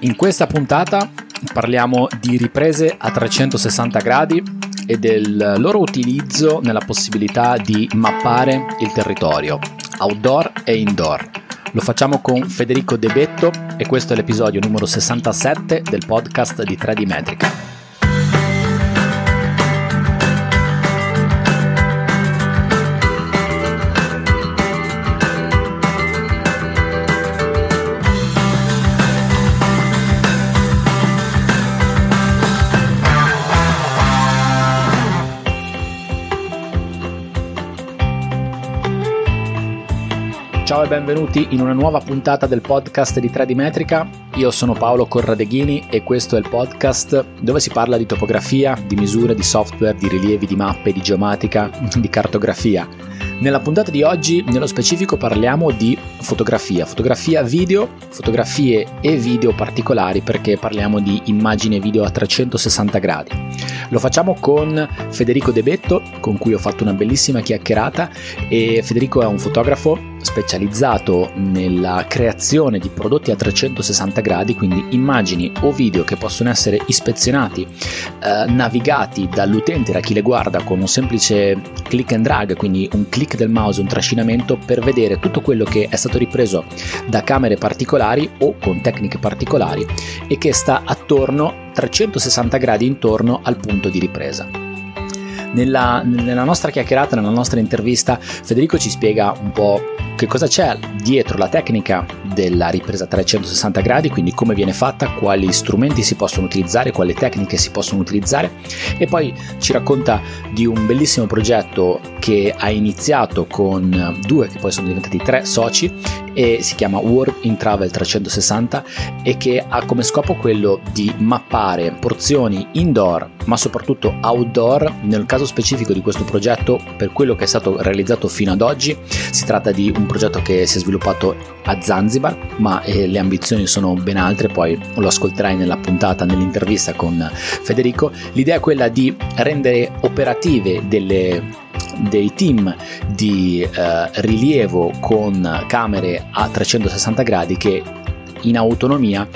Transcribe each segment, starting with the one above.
In questa puntata parliamo di riprese a 360 gradi e del loro utilizzo nella possibilità di mappare il territorio, outdoor e indoor. Lo facciamo con Federico De Betto e questo è l'episodio numero 67 del podcast di 3D Metrica. Benvenuti in una nuova puntata del podcast di 3D Metrica. Io sono Paolo Corradeghini e questo è il podcast dove si parla di topografia, di misure, di software, di rilievi, di mappe, di geomatica, di cartografia. Nella puntata di oggi, nello specifico, parliamo di fotografia, fotografia video, fotografie e video particolari perché parliamo di immagini e video a 360 gradi. Lo facciamo con Federico De Betto, con cui ho fatto una bellissima chiacchierata e Federico è un fotografo specializzato nella creazione di prodotti a 360 gradi, quindi immagini o video che possono essere ispezionati, eh, navigati dall'utente, da chi le guarda con un semplice click and drag, quindi un click del mouse, un trascinamento per vedere tutto quello che è stato ripreso da camere particolari o con tecniche particolari e che sta attorno 360 gradi intorno al punto di ripresa. Nella, nella, nostra chiacchierata, nella nostra intervista, Federico ci spiega un po' che cosa c'è dietro la tecnica della ripresa 360 gradi, quindi come viene fatta, quali strumenti si possono utilizzare, quali tecniche si possono utilizzare e poi ci racconta di un bellissimo progetto che ha iniziato con due che poi sono diventati tre soci e si chiama World in Travel 360 e che ha come scopo quello di mappare porzioni indoor ma soprattutto outdoor. Nel caso specifico di questo progetto per quello che è stato realizzato fino ad oggi si tratta di un progetto che si è sviluppato a Zanzibar ma eh, le ambizioni sono ben altre poi lo ascolterai nella puntata nell'intervista con Federico. L'idea è quella di rendere operative delle dei team di eh, rilievo con camere a 360 gradi che in autonomia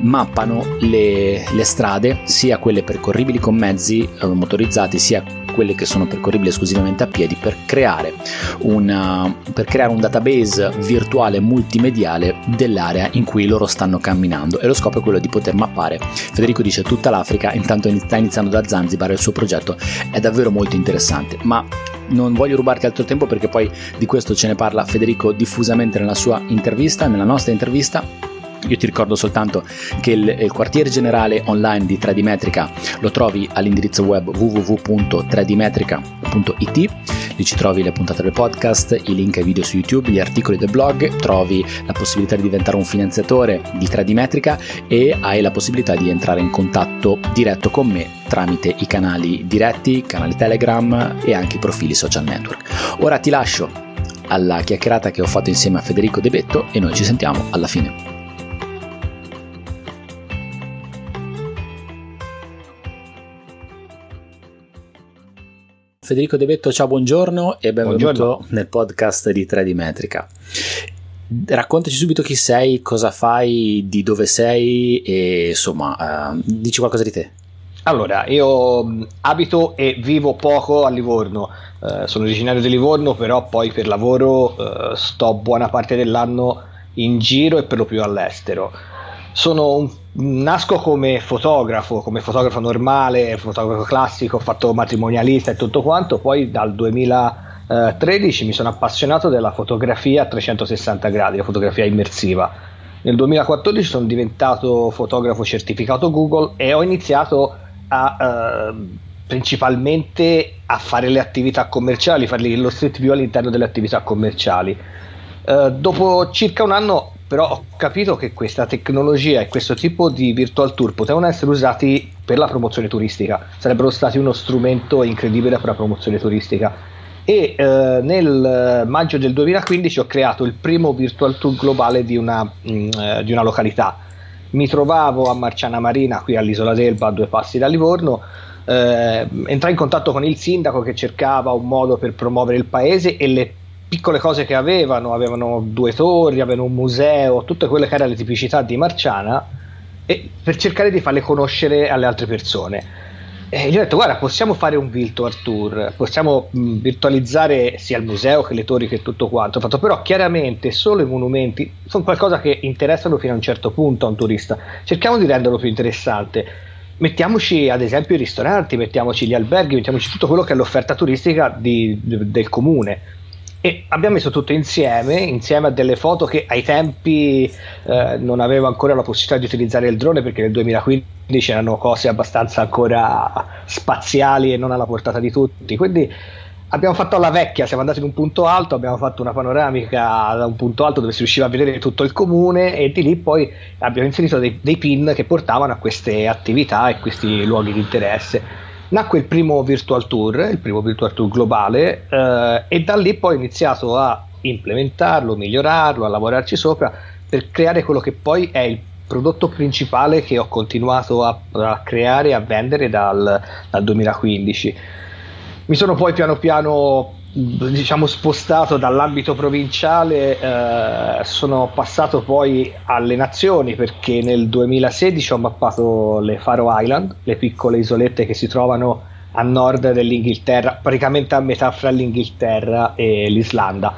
mappano le, le strade, sia quelle percorribili con mezzi eh, motorizzati, sia quelle che sono percorribili esclusivamente a piedi per creare, una, per creare un database virtuale multimediale dell'area in cui loro stanno camminando e lo scopo è quello di poter mappare. Federico dice tutta l'Africa, intanto sta iniziando da Zanzibar il suo progetto è davvero molto interessante, ma non voglio rubarti altro tempo perché poi di questo ce ne parla Federico diffusamente nella sua intervista, nella nostra intervista io ti ricordo soltanto che il, il, quartiere generale online di 3D Metrica lo trovi all'indirizzo web www.3dmetrica.it. Lì ci trovi le puntate del podcast, i link ai video su YouTube, gli articoli del blog, trovi la possibilità di diventare un finanziatore di 3D Metrica e hai la possibilità di entrare in contatto diretto con me tramite i canali diretti, canali Telegram e anche i profili social network. Ora ti lascio alla chiacchierata che ho fatto insieme a Federico De Betto e noi ci sentiamo alla fine. Federico De Betto, ciao, buongiorno e benvenuto buongiorno. nel podcast di 3D Metrica. Raccontaci subito chi sei, cosa fai, di dove sei e insomma, uh, dici qualcosa di te. Allora, io abito e vivo poco a Livorno, uh, sono originario di Livorno, però poi per lavoro uh, sto buona parte dell'anno in giro e per lo più all'estero. Sono nasco come fotografo, come fotografo normale, fotografo classico, ho fatto matrimonialista e tutto quanto, poi dal 2013 mi sono appassionato della fotografia a 360 gradi, la fotografia immersiva. Nel 2014 sono diventato fotografo certificato Google e ho iniziato a, eh, principalmente a fare le attività commerciali, fare lo street view all'interno delle attività commerciali. Eh, dopo circa un anno però ho capito che questa tecnologia e questo tipo di virtual tour potevano essere usati per la promozione turistica, sarebbero stati uno strumento incredibile per la promozione turistica. E eh, nel maggio del 2015 ho creato il primo virtual tour globale di una, mh, mm, eh, di una località. Mi trovavo a Marciana Marina, qui all'isola d'Elba, a due passi da Livorno. Eh, entrai in contatto con il sindaco che cercava un modo per promuovere il paese e le piccole cose che avevano, avevano due torri, avevano un museo, tutte quelle che erano le tipicità di Marciana per cercare di farle conoscere alle altre persone. E gli ho detto guarda possiamo fare un virtual tour, possiamo mh, virtualizzare sia il museo che le torri che tutto quanto, ho fatto però chiaramente solo i monumenti sono qualcosa che interessano fino a un certo punto a un turista, cerchiamo di renderlo più interessante mettiamoci ad esempio i ristoranti, mettiamoci gli alberghi, mettiamoci tutto quello che è l'offerta turistica di, de, del comune. E abbiamo messo tutto insieme, insieme a delle foto che ai tempi eh, non avevo ancora la possibilità di utilizzare il drone perché nel 2015 erano cose abbastanza ancora spaziali e non alla portata di tutti. Quindi abbiamo fatto alla vecchia, siamo andati in un punto alto, abbiamo fatto una panoramica da un punto alto dove si riusciva a vedere tutto il comune e di lì poi abbiamo inserito dei, dei pin che portavano a queste attività e questi luoghi di interesse. Nacque il primo virtual tour, il primo virtual tour globale eh, e da lì poi ho iniziato a implementarlo, migliorarlo, a lavorarci sopra per creare quello che poi è il prodotto principale che ho continuato a, a creare e a vendere dal, dal 2015 mi sono poi piano piano diciamo spostato dall'ambito provinciale eh, sono passato poi alle nazioni perché nel 2016 ho mappato le Faroe Island le piccole isolette che si trovano a nord dell'Inghilterra praticamente a metà fra l'Inghilterra e l'Islanda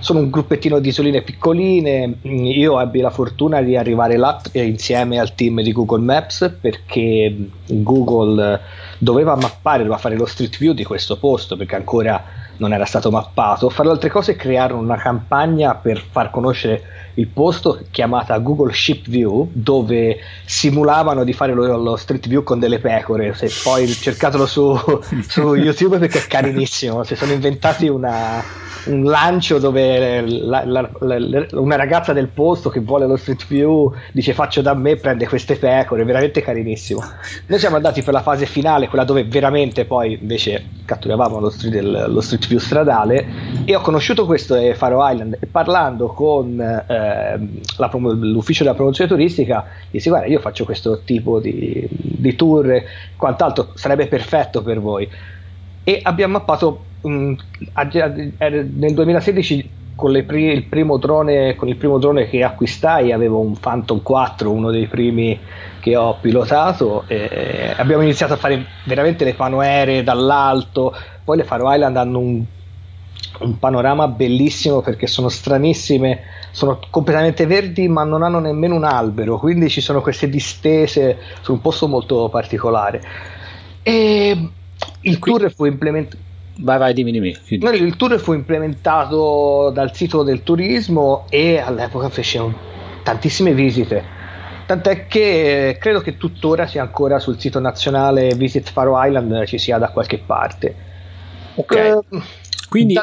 sono un gruppettino di isoline piccoline. Io ebbi la fortuna di arrivare là eh, insieme al team di Google Maps perché Google doveva mappare, doveva fare lo street view di questo posto perché ancora non era stato mappato. Fare altre cose crearono una campagna per far conoscere il posto chiamata Google Ship View dove simulavano di fare lo, lo street view con delle pecore se poi cercatelo su, su YouTube perché è carinissimo si sono inventati una, un lancio dove la, la, la, una ragazza del posto che vuole lo street view dice faccio da me, prende queste pecore, veramente carinissimo. Noi siamo andati per la fase finale, quella dove veramente poi invece catturavamo lo street, lo street view stradale e ho conosciuto questo eh, Faro Island e parlando con eh, promo- l'ufficio della promozione turistica dissi guarda io faccio questo tipo di, di tour, quant'altro sarebbe perfetto per voi e abbiamo mappato um, nel 2016 con, pri- il primo drone, con il primo drone che acquistai avevo un Phantom 4 uno dei primi che ho pilotato e abbiamo iniziato a fare veramente le panoere dall'alto poi le Faro Island hanno un, un panorama bellissimo perché sono stranissime sono completamente verdi ma non hanno nemmeno un albero quindi ci sono queste distese su un posto molto particolare e il tour fu implementato. Vai, vai, dimmi, dimmi. Il tour fu implementato dal sito del turismo e all'epoca fece tantissime visite. Tant'è che credo che tuttora sia ancora sul sito nazionale Visit Faro Island ci sia da qualche parte. Ok. Uh, Quindi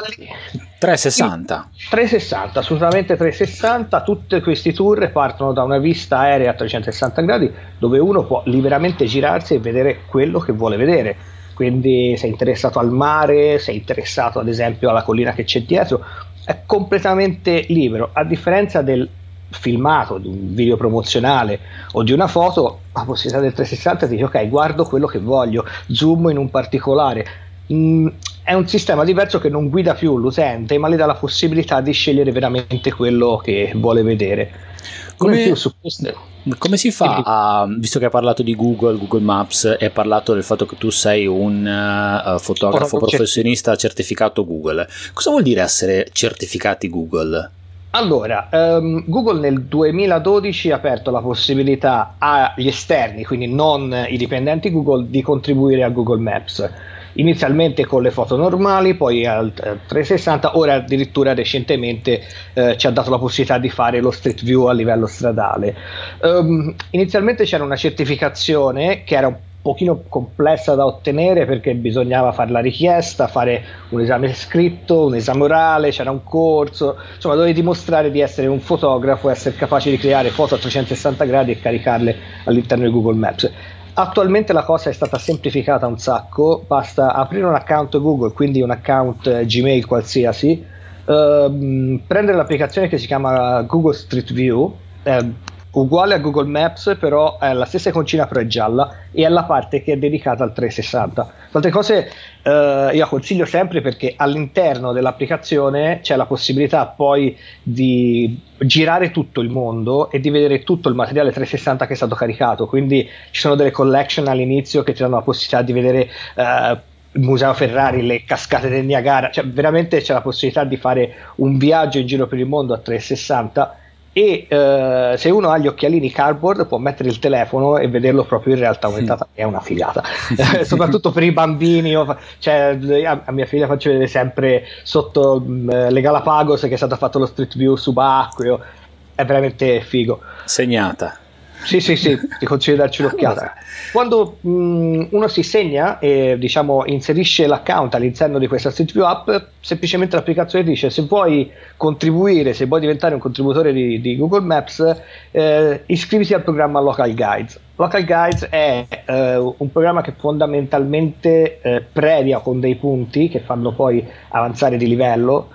360. 360, assolutamente 360. Tutti questi tour partono da una vista aerea a 360 gradi dove uno può liberamente girarsi e vedere quello che vuole vedere quindi sei interessato al mare, sei interessato ad esempio alla collina che c'è dietro, è completamente libero, a differenza del filmato, di un video promozionale o di una foto, la possibilità del 360 ti dice ok, guardo quello che voglio, zoom in un particolare. Mm, è un sistema diverso che non guida più l'utente, ma le dà la possibilità di scegliere veramente quello che vuole vedere. Come, più su questo come si fa a, visto che hai parlato di Google, Google Maps e hai parlato del fatto che tu sei un uh, fotografo professionista certificato Google, cosa vuol dire essere certificati Google? Allora, um, Google nel 2012 ha aperto la possibilità agli esterni, quindi non i dipendenti Google, di contribuire a Google Maps inizialmente con le foto normali, poi al 360, ora addirittura recentemente eh, ci ha dato la possibilità di fare lo street view a livello stradale. Um, inizialmente c'era una certificazione che era un pochino complessa da ottenere perché bisognava fare la richiesta, fare un esame scritto, un esame orale, c'era un corso, insomma dovevi dimostrare di essere un fotografo, essere capace di creare foto a 360 gradi e caricarle all'interno di Google Maps. Attualmente la cosa è stata semplificata un sacco, basta aprire un account Google, quindi un account eh, Gmail qualsiasi, ehm, prendere l'applicazione che si chiama Google Street View, eh, uguale a Google Maps, però è la stessa iconcina però è gialla e è la parte che è dedicata al 360. Tra altre cose eh, io consiglio sempre perché all'interno dell'applicazione c'è la possibilità poi di girare tutto il mondo e di vedere tutto il materiale 360 che è stato caricato, quindi ci sono delle collection all'inizio che ti danno la possibilità di vedere eh, il Museo Ferrari, le cascate del Niagara, cioè veramente c'è la possibilità di fare un viaggio in giro per il mondo a 360 e eh, se uno ha gli occhialini cardboard può mettere il telefono e vederlo proprio in realtà aumentata è una figata. Soprattutto per i bambini cioè, a, a, mia figlia faccio vedere sempre sotto mh, mm, le Galapagos che è stato fatto lo street view subacqueo. È veramente figo. Segnata sì, sì, sì, ti consiglio di darci un'occhiata. Quando mh, uno si segna e diciamo inserisce l'account all'interno di questa Street View app, semplicemente l'applicazione dice se vuoi contribuire, se vuoi diventare un contributore di, di Google Maps, eh, iscriviti al programma Local Guides. Local Guides è eh, un programma che fondamentalmente eh, premia con dei punti che fanno poi avanzare di livello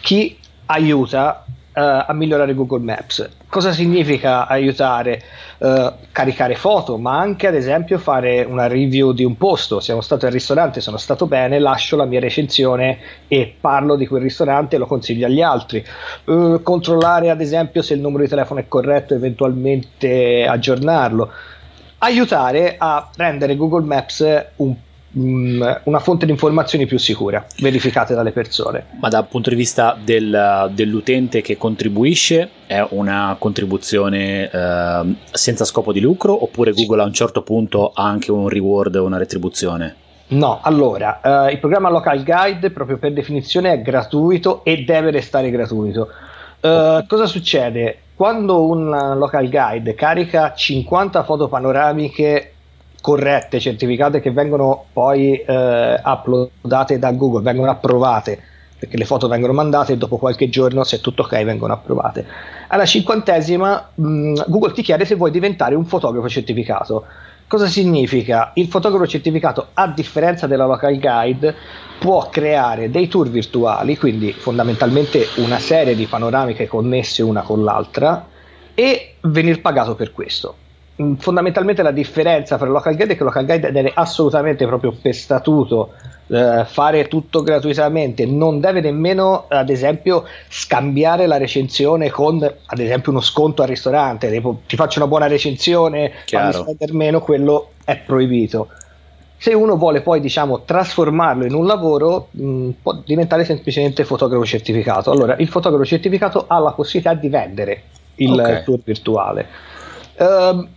chi aiuta uh, a migliorare Google Maps. Cosa significa aiutare? Uh, caricare foto, ma anche ad esempio fare una review di un posto. Siamo stato al ristorante, sono stato bene, lascio la mia recensione e parlo di quel ristorante e lo consiglio agli altri. Uh, controllare ad esempio se il numero di telefono è corretto, eventualmente aggiornarlo. Aiutare a rendere Google Maps un po' una fonte di informazioni più sicura, verificate dalle persone. Ma dal punto di vista del, dell'utente che contribuisce, è una contribuzione eh, senza scopo di lucro oppure Google a un certo punto ha anche un reward o una retribuzione? No, allora, eh, il programma Local Guide proprio per definizione è gratuito e deve restare gratuito. Uh, cosa succede? Quando un local guide carica 50 foto panoramiche corrette, certificate che vengono poi eh, uploadate da Google, vengono approvate perché le foto vengono mandate e dopo qualche giorno, se è tutto ok, vengono approvate. Alla cinquantesima, mh, Google ti chiede se vuoi diventare un fotografo certificato. Cosa significa? Il fotografo certificato, a differenza della local guide, può creare dei tour virtuali, quindi fondamentalmente una serie di panoramiche connesse una con l'altra, e venir pagato per questo. Mm, fondamentalmente la differenza tra local guide è che local guide deve assolutamente proprio per statuto eh, fare tutto gratuitamente. Non deve nemmeno ad esempio scambiare la recensione con ad esempio uno sconto al ristorante. Tipo, ti faccio una buona recensione fammi spendere meno quello è proibito. Se uno vuole poi diciamo trasformarlo in un lavoro mh, mm, può diventare semplicemente fotografo certificato. Allora il fotografo certificato ha la possibilità di vendere il okay. tour virtuale. Uh,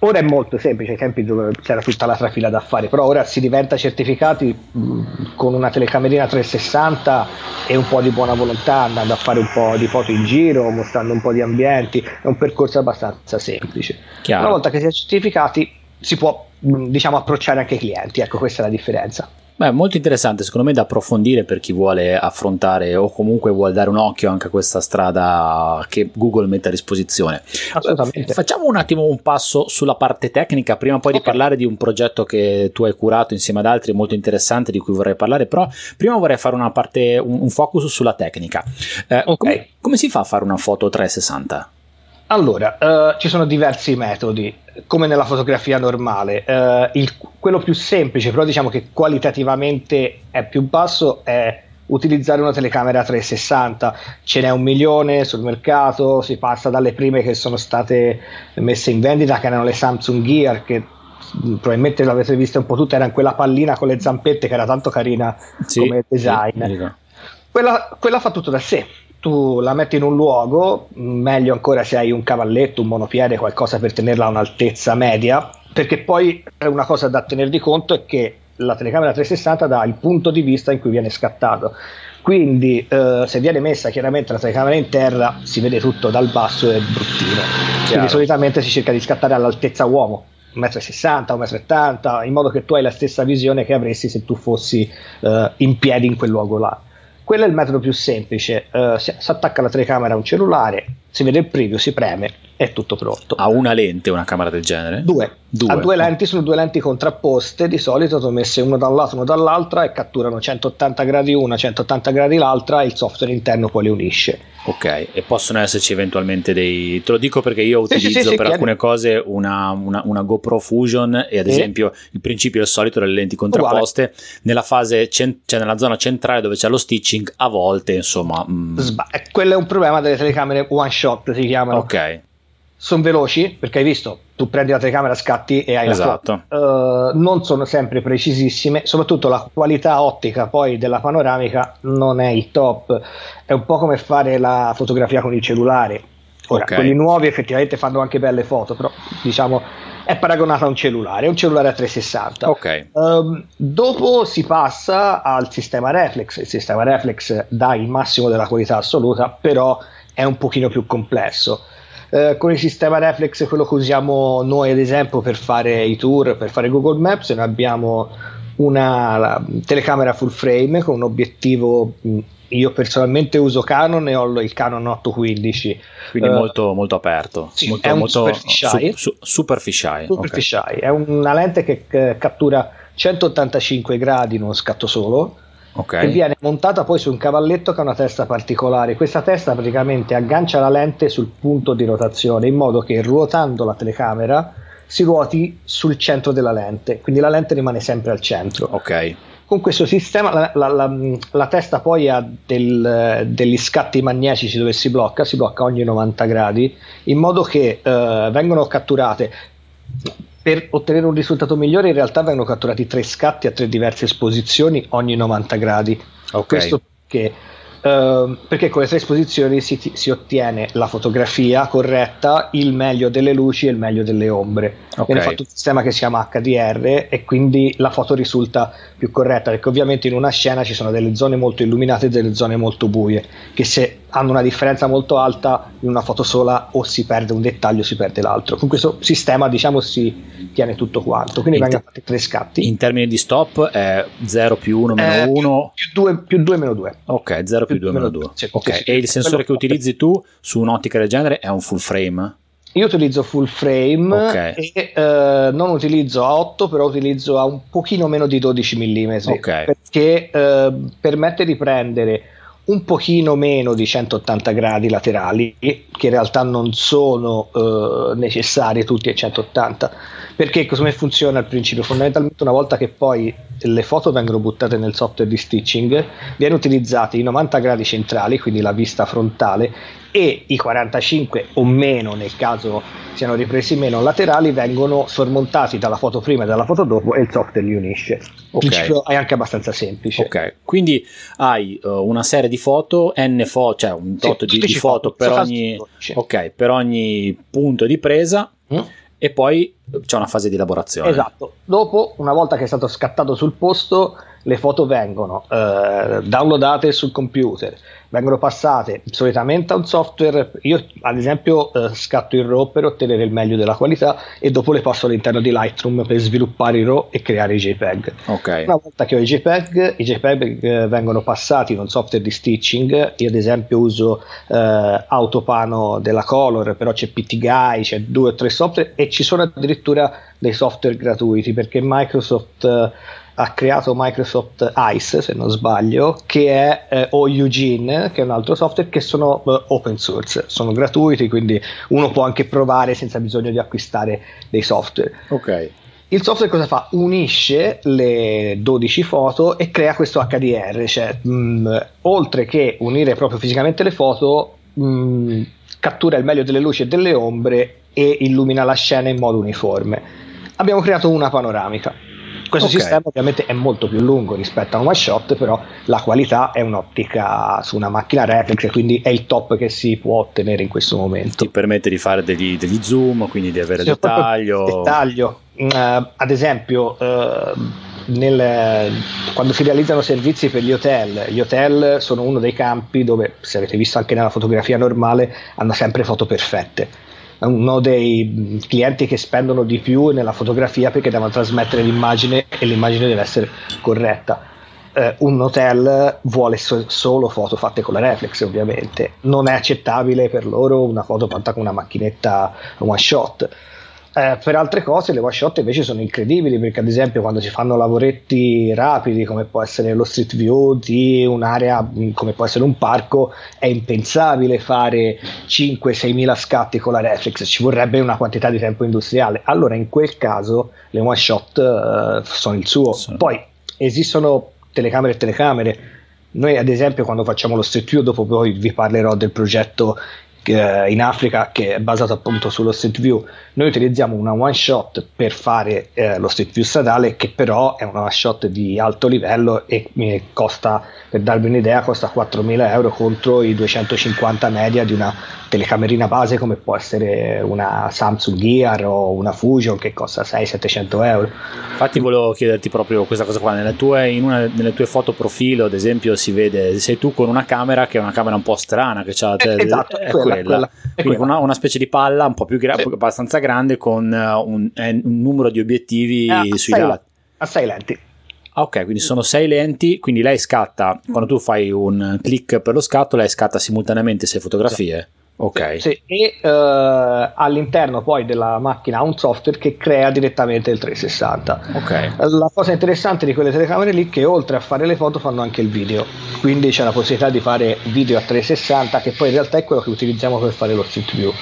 Ora è molto semplice, ai tempi dove c'era tutta la trafila da fare, però ora si diventa certificati mh, con una telecamerina 360 e un po' di buona volontà, andando a fare un po' di foto in giro, mostrando un po' di ambienti, è un percorso abbastanza semplice. Chiaro. Una volta che si è certificati si può mh, diciamo approcciare anche i clienti, ecco questa è la differenza. Beh, molto interessante, secondo me da approfondire per chi vuole affrontare o comunque vuole dare un occhio anche a questa strada che Google mette a disposizione. Assolutamente. Facciamo un attimo un passo sulla parte tecnica, prima poi okay. di parlare di un progetto che tu hai curato insieme ad altri molto interessante di cui vorrei parlare, però prima vorrei fare una parte, un, un focus sulla tecnica. Eh, okay. come, come si fa a fare una foto 360? Allora, uh, ci sono diversi metodi, come nella fotografia normale. Uh, il, quello più semplice, però diciamo che qualitativamente è più basso, è utilizzare una telecamera 360. Ce n'è un milione sul mercato, si passa dalle prime che sono state messe in vendita, che erano le Samsung Gear, che probabilmente l'avete vista un po' tutte, erano quella pallina con le zampette che era tanto carina sì, come design. Sì, quella, quella fa tutto da sé tu la metti in un luogo, meglio ancora se hai un cavalletto, un monopiede, qualcosa per tenerla a un'altezza media, perché poi una cosa da tenere di conto è che la telecamera 360 dà il punto di vista in cui viene scattato. Quindi eh, se viene messa chiaramente la telecamera in terra si vede tutto dal basso e bruttino. Chiaro. Quindi solitamente si cerca di scattare all'altezza uomo, 1,60 m, 1,70 m, in modo che tu hai la stessa visione che avresti se tu fossi eh, in piedi in quel luogo là. Quello è il metodo più semplice, uh, si, si, attacca la telecamera a un cellulare, si vede il preview, si preme, è tutto pronto. Ha una lente una camera del genere? Due. due. Ha due lenti, sono due lenti contrapposte, di solito sono messe uno da un lato, uno dall'altra e catturano 180 gradi una, 180 gradi l'altra e il software interno poi le unisce. Ok, e possono esserci eventualmente dei... Te lo dico perché io utilizzo sì, sì, sì, per alcune cose una, una, una, GoPro Fusion e ad esempio il principio è il solito delle lenti contrapposte Uguale. nella fase, cent- cioè nella zona centrale dove c'è lo stitching, a volte insomma... Mm. Sba- quello è un problema delle telecamere one shot si chiamano. Ok sono veloci perché hai visto tu prendi la telecamera scatti e hai esatto. la foto uh, non sono sempre precisissime soprattutto la qualità ottica poi della panoramica non è il top è un po' come fare la fotografia con il cellulare ora okay. quelli nuovi effettivamente fanno anche belle foto però diciamo è paragonata a un cellulare è un cellulare a 360 okay. uh, dopo si passa al sistema reflex il sistema reflex dà il massimo della qualità assoluta però è un pochino più complesso eh, con il sistema reflex, quello che usiamo noi ad esempio per fare i tour, per fare Google Maps, noi abbiamo una telecamera full frame con un obiettivo io personalmente uso Canon e ho il Canon 815 quindi uh, molto, molto aperto sì, molto, è un molto super fisheye, su, su, super fisheye, super okay. fisheye. è una lente che, che cattura 185 gradi in uno scatto solo okay. che viene montata poi su un cavalletto che ha una testa particolare. Questa testa praticamente aggancia la lente sul punto di rotazione in modo che ruotando la telecamera si ruoti sul centro della lente, quindi la lente rimane sempre al centro. Ok. Con questo sistema la, la, la, la testa poi ha del, degli scatti magnetici dove si blocca, si blocca ogni 90 gradi, in modo che eh, vengono catturate per ottenere un risultato migliore in realtà vengono catturati tre scatti a tre diverse esposizioni ogni 90 gradi. Okay. Questo perché Ehm, perché con le tre esposizioni si, si, ottiene la fotografia corretta, il meglio delle luci e il meglio delle ombre. Okay. Viene fatto un sistema che si chiama HDR e quindi la foto risulta più corretta perché ovviamente in una scena ci sono delle zone molto illuminate e delle zone molto buie che se hanno una differenza molto alta in una foto sola o si perde un dettaglio o si perde l'altro. Con questo sistema diciamo si tiene tutto quanto, quindi in vengono fatti tre scatti. In termini di stop è 0 più 1 meno 1 più 2 meno 2. Ok, 0 più 2 meno 2. Sì, okay. sì, e il sensore che utilizzi tu su un'ottica del genere è un full frame? Io utilizzo full frame okay. e eh, non utilizzo a 8, però utilizzo a un pochino meno di 12 mm okay. perché eh, permette di prendere un pochino meno di 180 gradi laterali, che in realtà non sono eh, necessari tutti a 180, perché come funziona il principio? Fondamentalmente una volta che poi le foto vengono buttate nel software di stitching, viene utilizzati i 90 gradi centrali, quindi la vista frontale, e i 45 o meno nel caso siano ripresi meno laterali vengono sormontati dalla foto prima e dalla foto dopo e il software li unisce. Il okay. principio è anche abbastanza semplice. Ok, quindi hai uh, una serie di foto, n foto, cioè un tot sì, di, di, foto, foto per, ogni, okay, per ogni punto di presa. Mm e poi c'è una fase di elaborazione. Esatto. Dopo, una volta che è stato scattato sul posto, le foto vengono eh, downloadate sul computer, vengono passate solitamente a un software. Io, ad esempio, eh, scatto il RAW per ottenere il meglio della qualità e dopo le passo all'interno di Lightroom per sviluppare i RAW e creare i JPEG. Okay. Una volta che ho i JPEG, i JPEG eh, vengono passati in un software di stitching. Io, ad esempio, uso eh, Autopano della Color, però c'è PTGuy, c'è due o tre software e ci sono addirittura dei software gratuiti perché Microsoft eh, ha creato Microsoft Ice, se non sbaglio, che è eh, o Eugene, che è un altro software che sono eh, open source, sono gratuiti, quindi uno può anche provare senza bisogno di acquistare dei software. Ok. Il software cosa fa? Unisce le 12 foto e crea questo HDR, cioè mh, mm, oltre che unire proprio fisicamente le foto, mh, mm, cattura il meglio delle luci e delle ombre e illumina la scena in modo uniforme. Abbiamo creato una panoramica questo okay. sistema ovviamente è molto più lungo rispetto a un one shot, però la qualità è un'ottica su una macchina reflex, quindi è il top che si può ottenere in questo momento. Ti permette di fare degli, degli zoom, quindi di avere sì, dettaglio. dettaglio. Uh, ad esempio, uh, nel, quando si realizzano servizi per gli hotel, gli hotel sono uno dei campi dove, se avete visto anche nella fotografia normale, hanno sempre foto perfette uno dei clienti che spendono di più nella fotografia perché devono trasmettere l'immagine e l'immagine deve essere corretta. eh, un hotel vuole so- solo foto fatte con la reflex, ovviamente. Non è accettabile per loro una foto fatta con una macchinetta one shot. Eh, per altre cose le one shot invece sono incredibili perché ad esempio quando si fanno lavoretti rapidi come può essere lo street view di un'area mm, come può essere un parco è impensabile fare 5-6 mila scatti con la reflex ci vorrebbe una quantità di tempo industriale. Allora in quel caso le one shot uh, sono il suo. Sì. poi esistono telecamere e telecamere. Noi ad esempio quando facciamo lo street view dopo poi vi parlerò del progetto eh, in Africa che è basato appunto sullo street view. Noi utilizziamo una one shot per fare eh, lo street view stradale che però è una one shot di alto livello e mi costa per darvi un'idea costa 4.000 euro contro i 250 media di una telecamerina base come può essere una Samsung Gear o una Fusion che costa 600-700 euro. Infatti volevo chiederti proprio questa cosa qua. Nelle tue, in una delle tue foto profilo ad esempio si vede sei tu con una camera che è una camera un po' strana che ha eh, esatto, è quella, quella. quella quindi quella. Una, una, specie di palla un po' più gra- sì. abbastanza grande con uh, un, un, numero di obiettivi ah, sui lati a 6 lenti Ah, ok, quindi sono sei lenti, quindi lei scatta, quando tu fai un click per lo scatto, lei scatta simultaneamente sei fotografie. Ok. Sì, sì. E uh, all'interno poi della macchina ha un software che crea direttamente il 360. Ok. La cosa interessante di quelle telecamere lì è che oltre a fare le foto fanno anche il video. Quindi c'è la possibilità di fare video a 360 che poi in realtà è quello che utilizziamo per fare lo street view.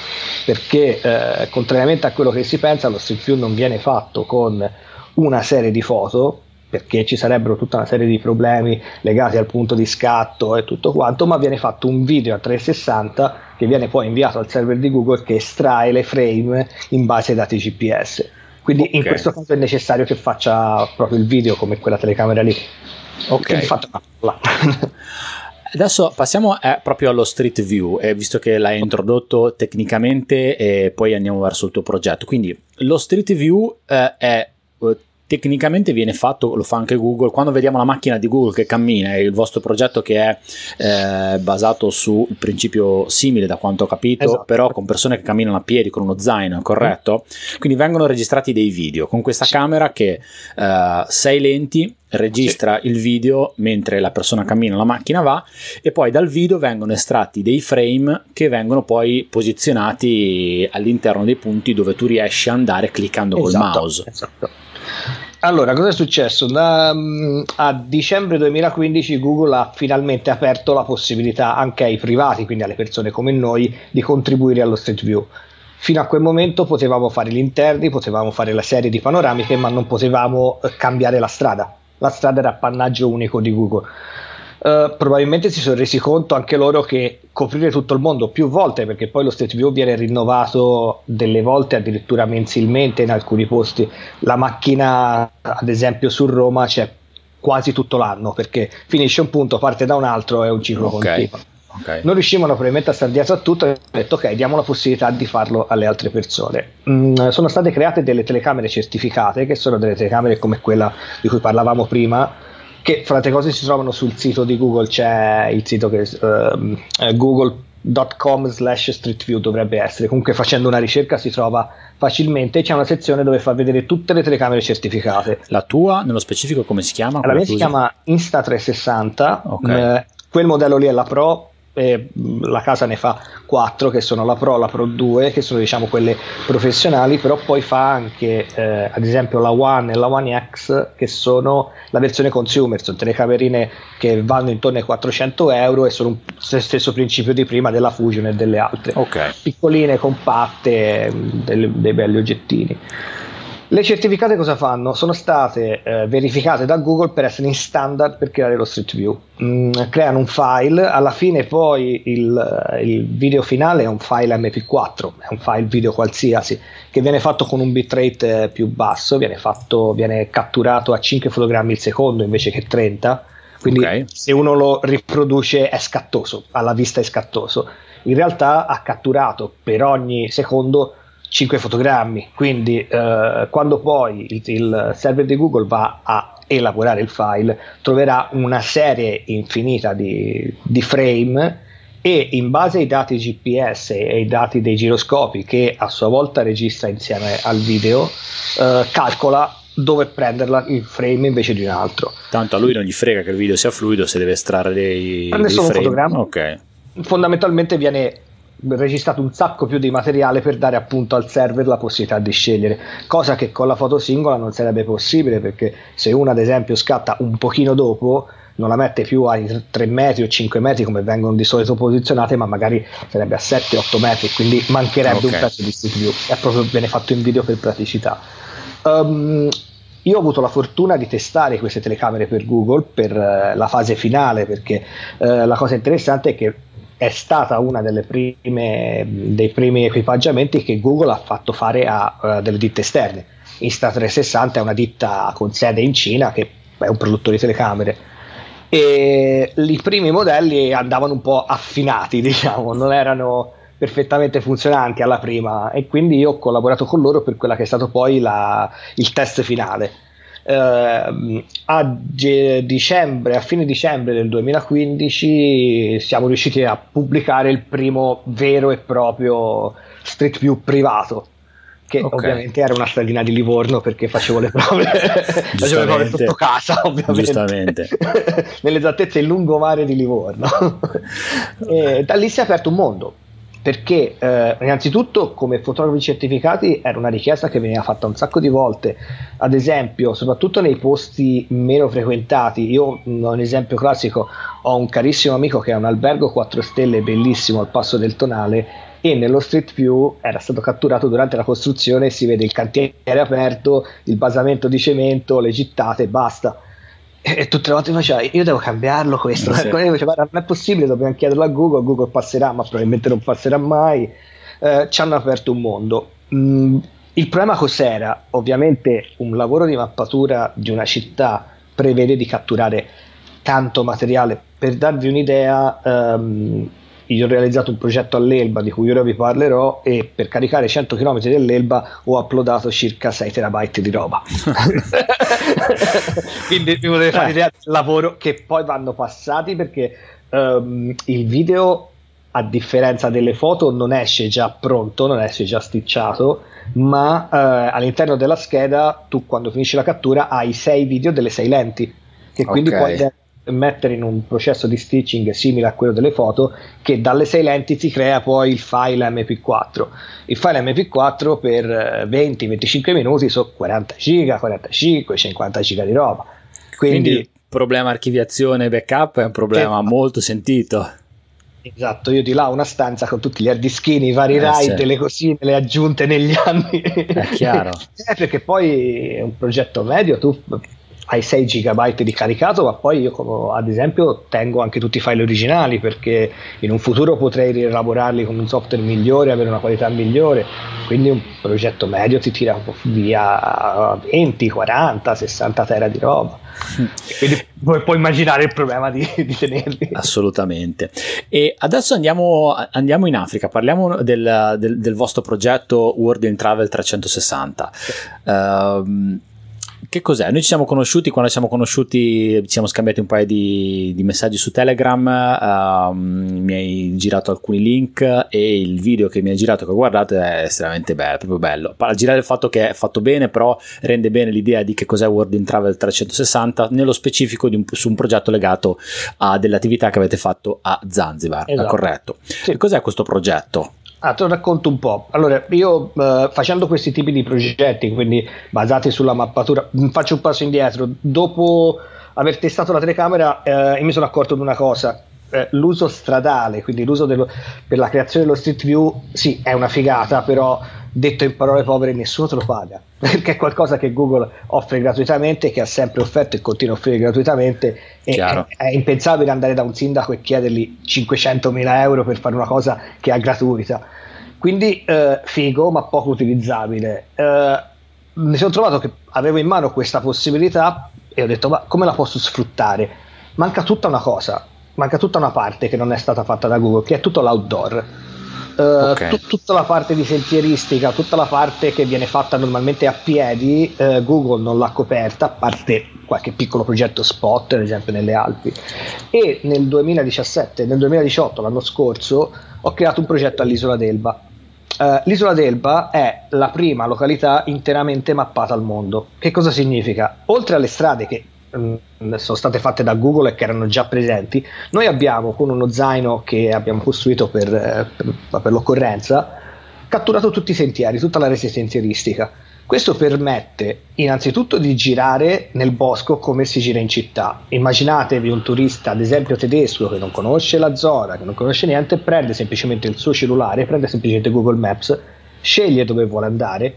Perché uh, contrariamente a quello che si pensa, lo street view non viene fatto con una serie di foto perché ci sarebbero tutta una serie di problemi legati al punto di scatto e tutto quanto, ma viene fatto un video a 360 che viene poi inviato al server di Google che estrae le frame in base ai dati GPS. Quindi okay. in questo caso è necessario che faccia proprio il video come quella telecamera lì. Ok. Adesso passiamo eh, proprio allo Street View, eh, visto che l'hai introdotto tecnicamente e poi andiamo verso il tuo progetto. Quindi lo Street View eh, è eh, tecnicamente viene fatto, lo fa anche Google, quando vediamo la macchina di Google che cammina, è il vostro progetto che è eh, basato sul principio simile da quanto ho capito, esatto. però con persone che camminano a piedi con uno zaino, corretto? Quindi vengono registrati dei video con questa camera che eh, sei lenti registra sì. il video mentre la persona cammina, la macchina va e poi dal video vengono estratti dei frame che vengono poi posizionati all'interno dei punti dove tu riesci a andare cliccando esatto, col mouse. Esatto. Allora, cosa è successo? Da, um, a dicembre 2015 Google ha finalmente aperto la possibilità anche ai privati, quindi alle persone come noi, di contribuire allo Street View. Fino a quel momento potevamo fare gli interni, potevamo fare la serie di panoramiche, ma non potevamo eh, cambiare la strada. La strada era appannaggio unico di Google. Uh, probabilmente si sono resi conto anche loro che coprire tutto il mondo più volte, perché poi lo Street View viene rinnovato delle volte addirittura mensilmente in alcuni posti. La macchina, ad esempio, su Roma c'è quasi tutto l'anno perché finisce un punto, parte da un altro, è un ciclo okay. continuo. Okay. Non riuscivano probabilmente a stare dietro a tutto e hanno detto ok, diamo la possibilità di farlo alle altre persone. Mm, sono state create delle telecamere certificate, che sono delle telecamere come quella di cui parlavamo prima, che fra le cose si trovano sul sito di Google, c'è il sito che uh, google.com slash street view dovrebbe essere, comunque facendo una ricerca si trova facilmente, c'è una sezione dove fa vedere tutte le telecamere certificate. La tua, nello specifico, come si chiama? La mia si chiama Insta360, okay. eh, quel modello lì è la Pro, eh, la casa ne fa 4 che sono la Pro, la Pro 2 che sono diciamo quelle professionali però poi fa anche eh, ad esempio la One e la One X che sono la versione consumer sono telecamerine che vanno intorno ai 400 euro e sono lo stesso principio di prima della Fusion e delle altre okay. piccoline, compatte delle, dei belli oggettini le certificate cosa fanno? Sono state eh, verificate da Google per essere in standard per creare lo Street View. Mm, creano un file, alla fine poi il, il, video finale è un file MP4, è un file video qualsiasi, che viene fatto con un bitrate eh, più basso, viene, fatto, viene catturato a 5 fotogrammi al secondo invece che 30, quindi okay. se uno lo riproduce è scattoso, alla vista è scattoso. In realtà ha catturato per ogni secondo 5 fotogrammi, quindi eh, quando poi il, il, server di Google va a elaborare il file troverà una serie infinita di, di frame e in base ai dati GPS e ai dati dei giroscopi che a sua volta registra insieme al video eh, calcola dove prenderla il frame invece di un altro. Tanto a lui non gli frega che il video sia fluido se deve estrarre dei, Prende dei solo un frame. fotogramma. Ok. Fondamentalmente viene registrato un sacco più di materiale per dare appunto al server la possibilità di scegliere, cosa che con la foto singola non sarebbe possibile perché se uno ad esempio scatta un pochino dopo non la mette più ai 3 metri o 5 metri come vengono di solito posizionate, ma magari sarebbe a 7-8 metri, quindi mancherebbe Ok. un pezzo di street view. È proprio viene fatto in video per praticità. Um, io ho avuto la fortuna di testare queste telecamere per Google per eh, la fase finale, perché eh, la cosa interessante è che è stata una delle prime dei primi equipaggiamenti che Google ha fatto fare a eh, delle ditte esterne. Insta360 è una ditta con sede in Cina che è un produttore di telecamere e i primi modelli andavano un po' affinati, diciamo, non erano perfettamente funzionanti alla prima e quindi io ho collaborato con loro per quella che è stato poi la- il test finale. Eh, a dicembre, a fine dicembre del 2015 siamo riusciti a pubblicare il primo vero e proprio Street View privato che Ok. ovviamente era una stradina di Livorno perché facevo le prove, facevo le prove sotto casa ovviamente Giustamente. nell'esattezza il lungomare di Livorno e da lì si è aperto un mondo perché eh, innanzitutto come fotografi certificati era una richiesta che veniva fatta un sacco di volte. Ad esempio soprattutto nei posti meno frequentati. Io mh, un esempio classico. Ho un carissimo amico che ha un albergo 4 stelle bellissimo al passo del Tonale e nello Street View era stato catturato durante la costruzione. Si vede il cantiere aperto il basamento di cemento le gittate basta e tutte le volte faceva io devo cambiarlo questo Eh, sì. "Guarda, non è possibile dobbiamo chiederlo a Google Google passerà ma probabilmente non passerà mai Eh, ci hanno aperto un mondo Mm, il problema cos'era? ovviamente un lavoro di mappatura di una città prevede di catturare tanto materiale per darvi un'idea ehm, io ho realizzato un progetto all'Elba di cui ora vi parlerò e per caricare 100 km dell'Elba ho uploadato circa 6 terabyte di roba quindi vi potete fare Eh. l'idea del lavoro che poi vanno passati perché ehm, il video a differenza delle foto non esce già pronto non esce già sticciato ma eh, all'interno della scheda tu quando finisci la cattura hai 6 video delle 6 lenti che quindi Ok. puoi mettere in un processo di stitching simile a quello delle foto che dalle 6 lenti ti crea poi il file MP4 il file MP4 per eh, 20-25 minuti sono 40 giga 45 50 giga di roba Quindi, quindi, il problema archiviazione e backup è un problema Sì. molto sentito. esatto io di là ho una stanza con tutti gli hard dischini i vari Eh, RAID sì. le cosine le aggiunte negli anni È chiaro. Eh, perché poi è un progetto medio tu hai 6 GB di caricato, ma poi io ad esempio tengo anche tutti i file originali perché in un futuro potrei rielaborarli con un software migliore, avere una qualità migliore. Quindi un progetto medio ti tira via 20, 40, 60 tera di roba. Quindi puoi, immaginare il problema di, di tenerli. Assolutamente. E adesso andiamo, andiamo in Africa, parliamo del, del- del vostro progetto World in Travel 360. Ehm, che cos'è? Noi ci siamo conosciuti, quando ci siamo conosciuti ci siamo scambiati un paio di, di messaggi su Telegram, ehm, mi hai girato alcuni link e il video che mi hai girato, che ho guardato, è estremamente bello, proprio bello. Al girare il fatto che è fatto bene, però rende bene l'idea di che cos'è World in Travel 360, nello specifico un- su un progetto legato a delle attività che avete fatto a Zanzibar, Esatto. corretto? Sì. Cos'è questo progetto? Ah, te lo racconto un po'. Allora, io eh, facendo questi tipi di progetti, quindi basati sulla mappatura, mh, faccio un passo indietro. Dopo aver testato la telecamera, eh, mi sono accorto di una cosa. Eh, l'uso stradale, quindi l'uso dello- per la creazione dello street view, sì, è una figata, però detto in parole povere, nessuno te lo paga perché è qualcosa che Google offre gratuitamente, che ha sempre offerto e continua a offrire gratuitamente. E è, è impensabile andare da un sindaco e chiedergli 500.000 euro per fare una cosa che è gratuita. Quindi eh, figo, ma poco utilizzabile. Eh, mi sono trovato che avevo in mano questa possibilità e ho detto: Ma come la posso sfruttare? Manca tutta una cosa, manca tutta una parte che non è stata fatta da Google, che è tutto l'outdoor. Eh, Ok. tut- tutta la parte di sentieristica, tutta la parte che viene fatta normalmente a piedi, eh, Google non l'ha coperta, a parte qualche piccolo progetto spot, ad esempio nelle Alpi. E nel 2017, nel 2018, l'anno scorso, ho creato un progetto all'isola d'Elba. Uh, l'isola d'Elba è la prima località interamente mappata al mondo. Che cosa significa? Oltre alle strade che sono state fatte da Google e che erano già presenti, noi abbiamo con uno zaino che abbiamo costruito per, eh, per, per l'occorrenza catturato tutti i sentieri, tutta la rete sentieristica. Questo permette innanzitutto di girare nel bosco come si gira in città. Immaginatevi un turista, ad esempio tedesco, che non conosce la zona, che non conosce niente, prende semplicemente il suo cellulare, prende semplicemente Google Maps, sceglie dove vuole andare,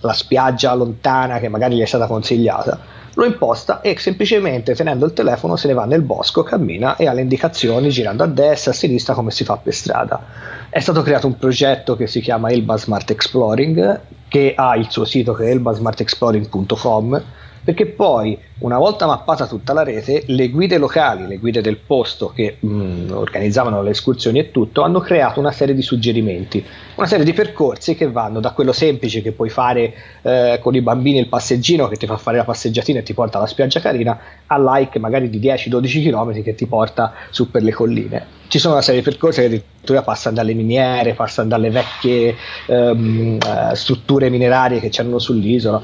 la spiaggia lontana che magari gli è stata consigliata, lo imposta e semplicemente tenendo il telefono se ne va nel bosco, cammina e ha le indicazioni girando a destra, a sinistra come si fa per strada. È stato creato un progetto che si chiama Elba Smart Exploring che ha il suo sito che è elbasmartexploring.com perché poi una volta mappata tutta la rete le guide locali, le guide del posto che mh, mm, organizzavano le escursioni e tutto hanno creato una serie di suggerimenti, una serie di percorsi che vanno da quello semplice che puoi fare eh, con i bambini il passeggino che ti fa fare la passeggiatina e ti porta alla spiaggia carina a like magari di 10-12 km che ti porta su per le colline. Ci sono una serie di percorsi che addirittura passano dalle miniere, passano dalle vecchie ehm, eh, strutture minerarie che c'erano sull'isola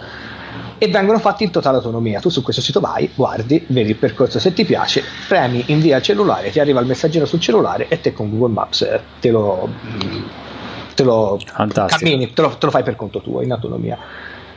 e vengono fatti in totale autonomia. Tu su questo sito vai, guardi, vedi il percorso se ti piace, premi, invia il cellulare, ti arriva il messaggino sul cellulare e te con Google Maps eh, te lo, te lo cammini, te lo, te lo fai per conto tuo in autonomia.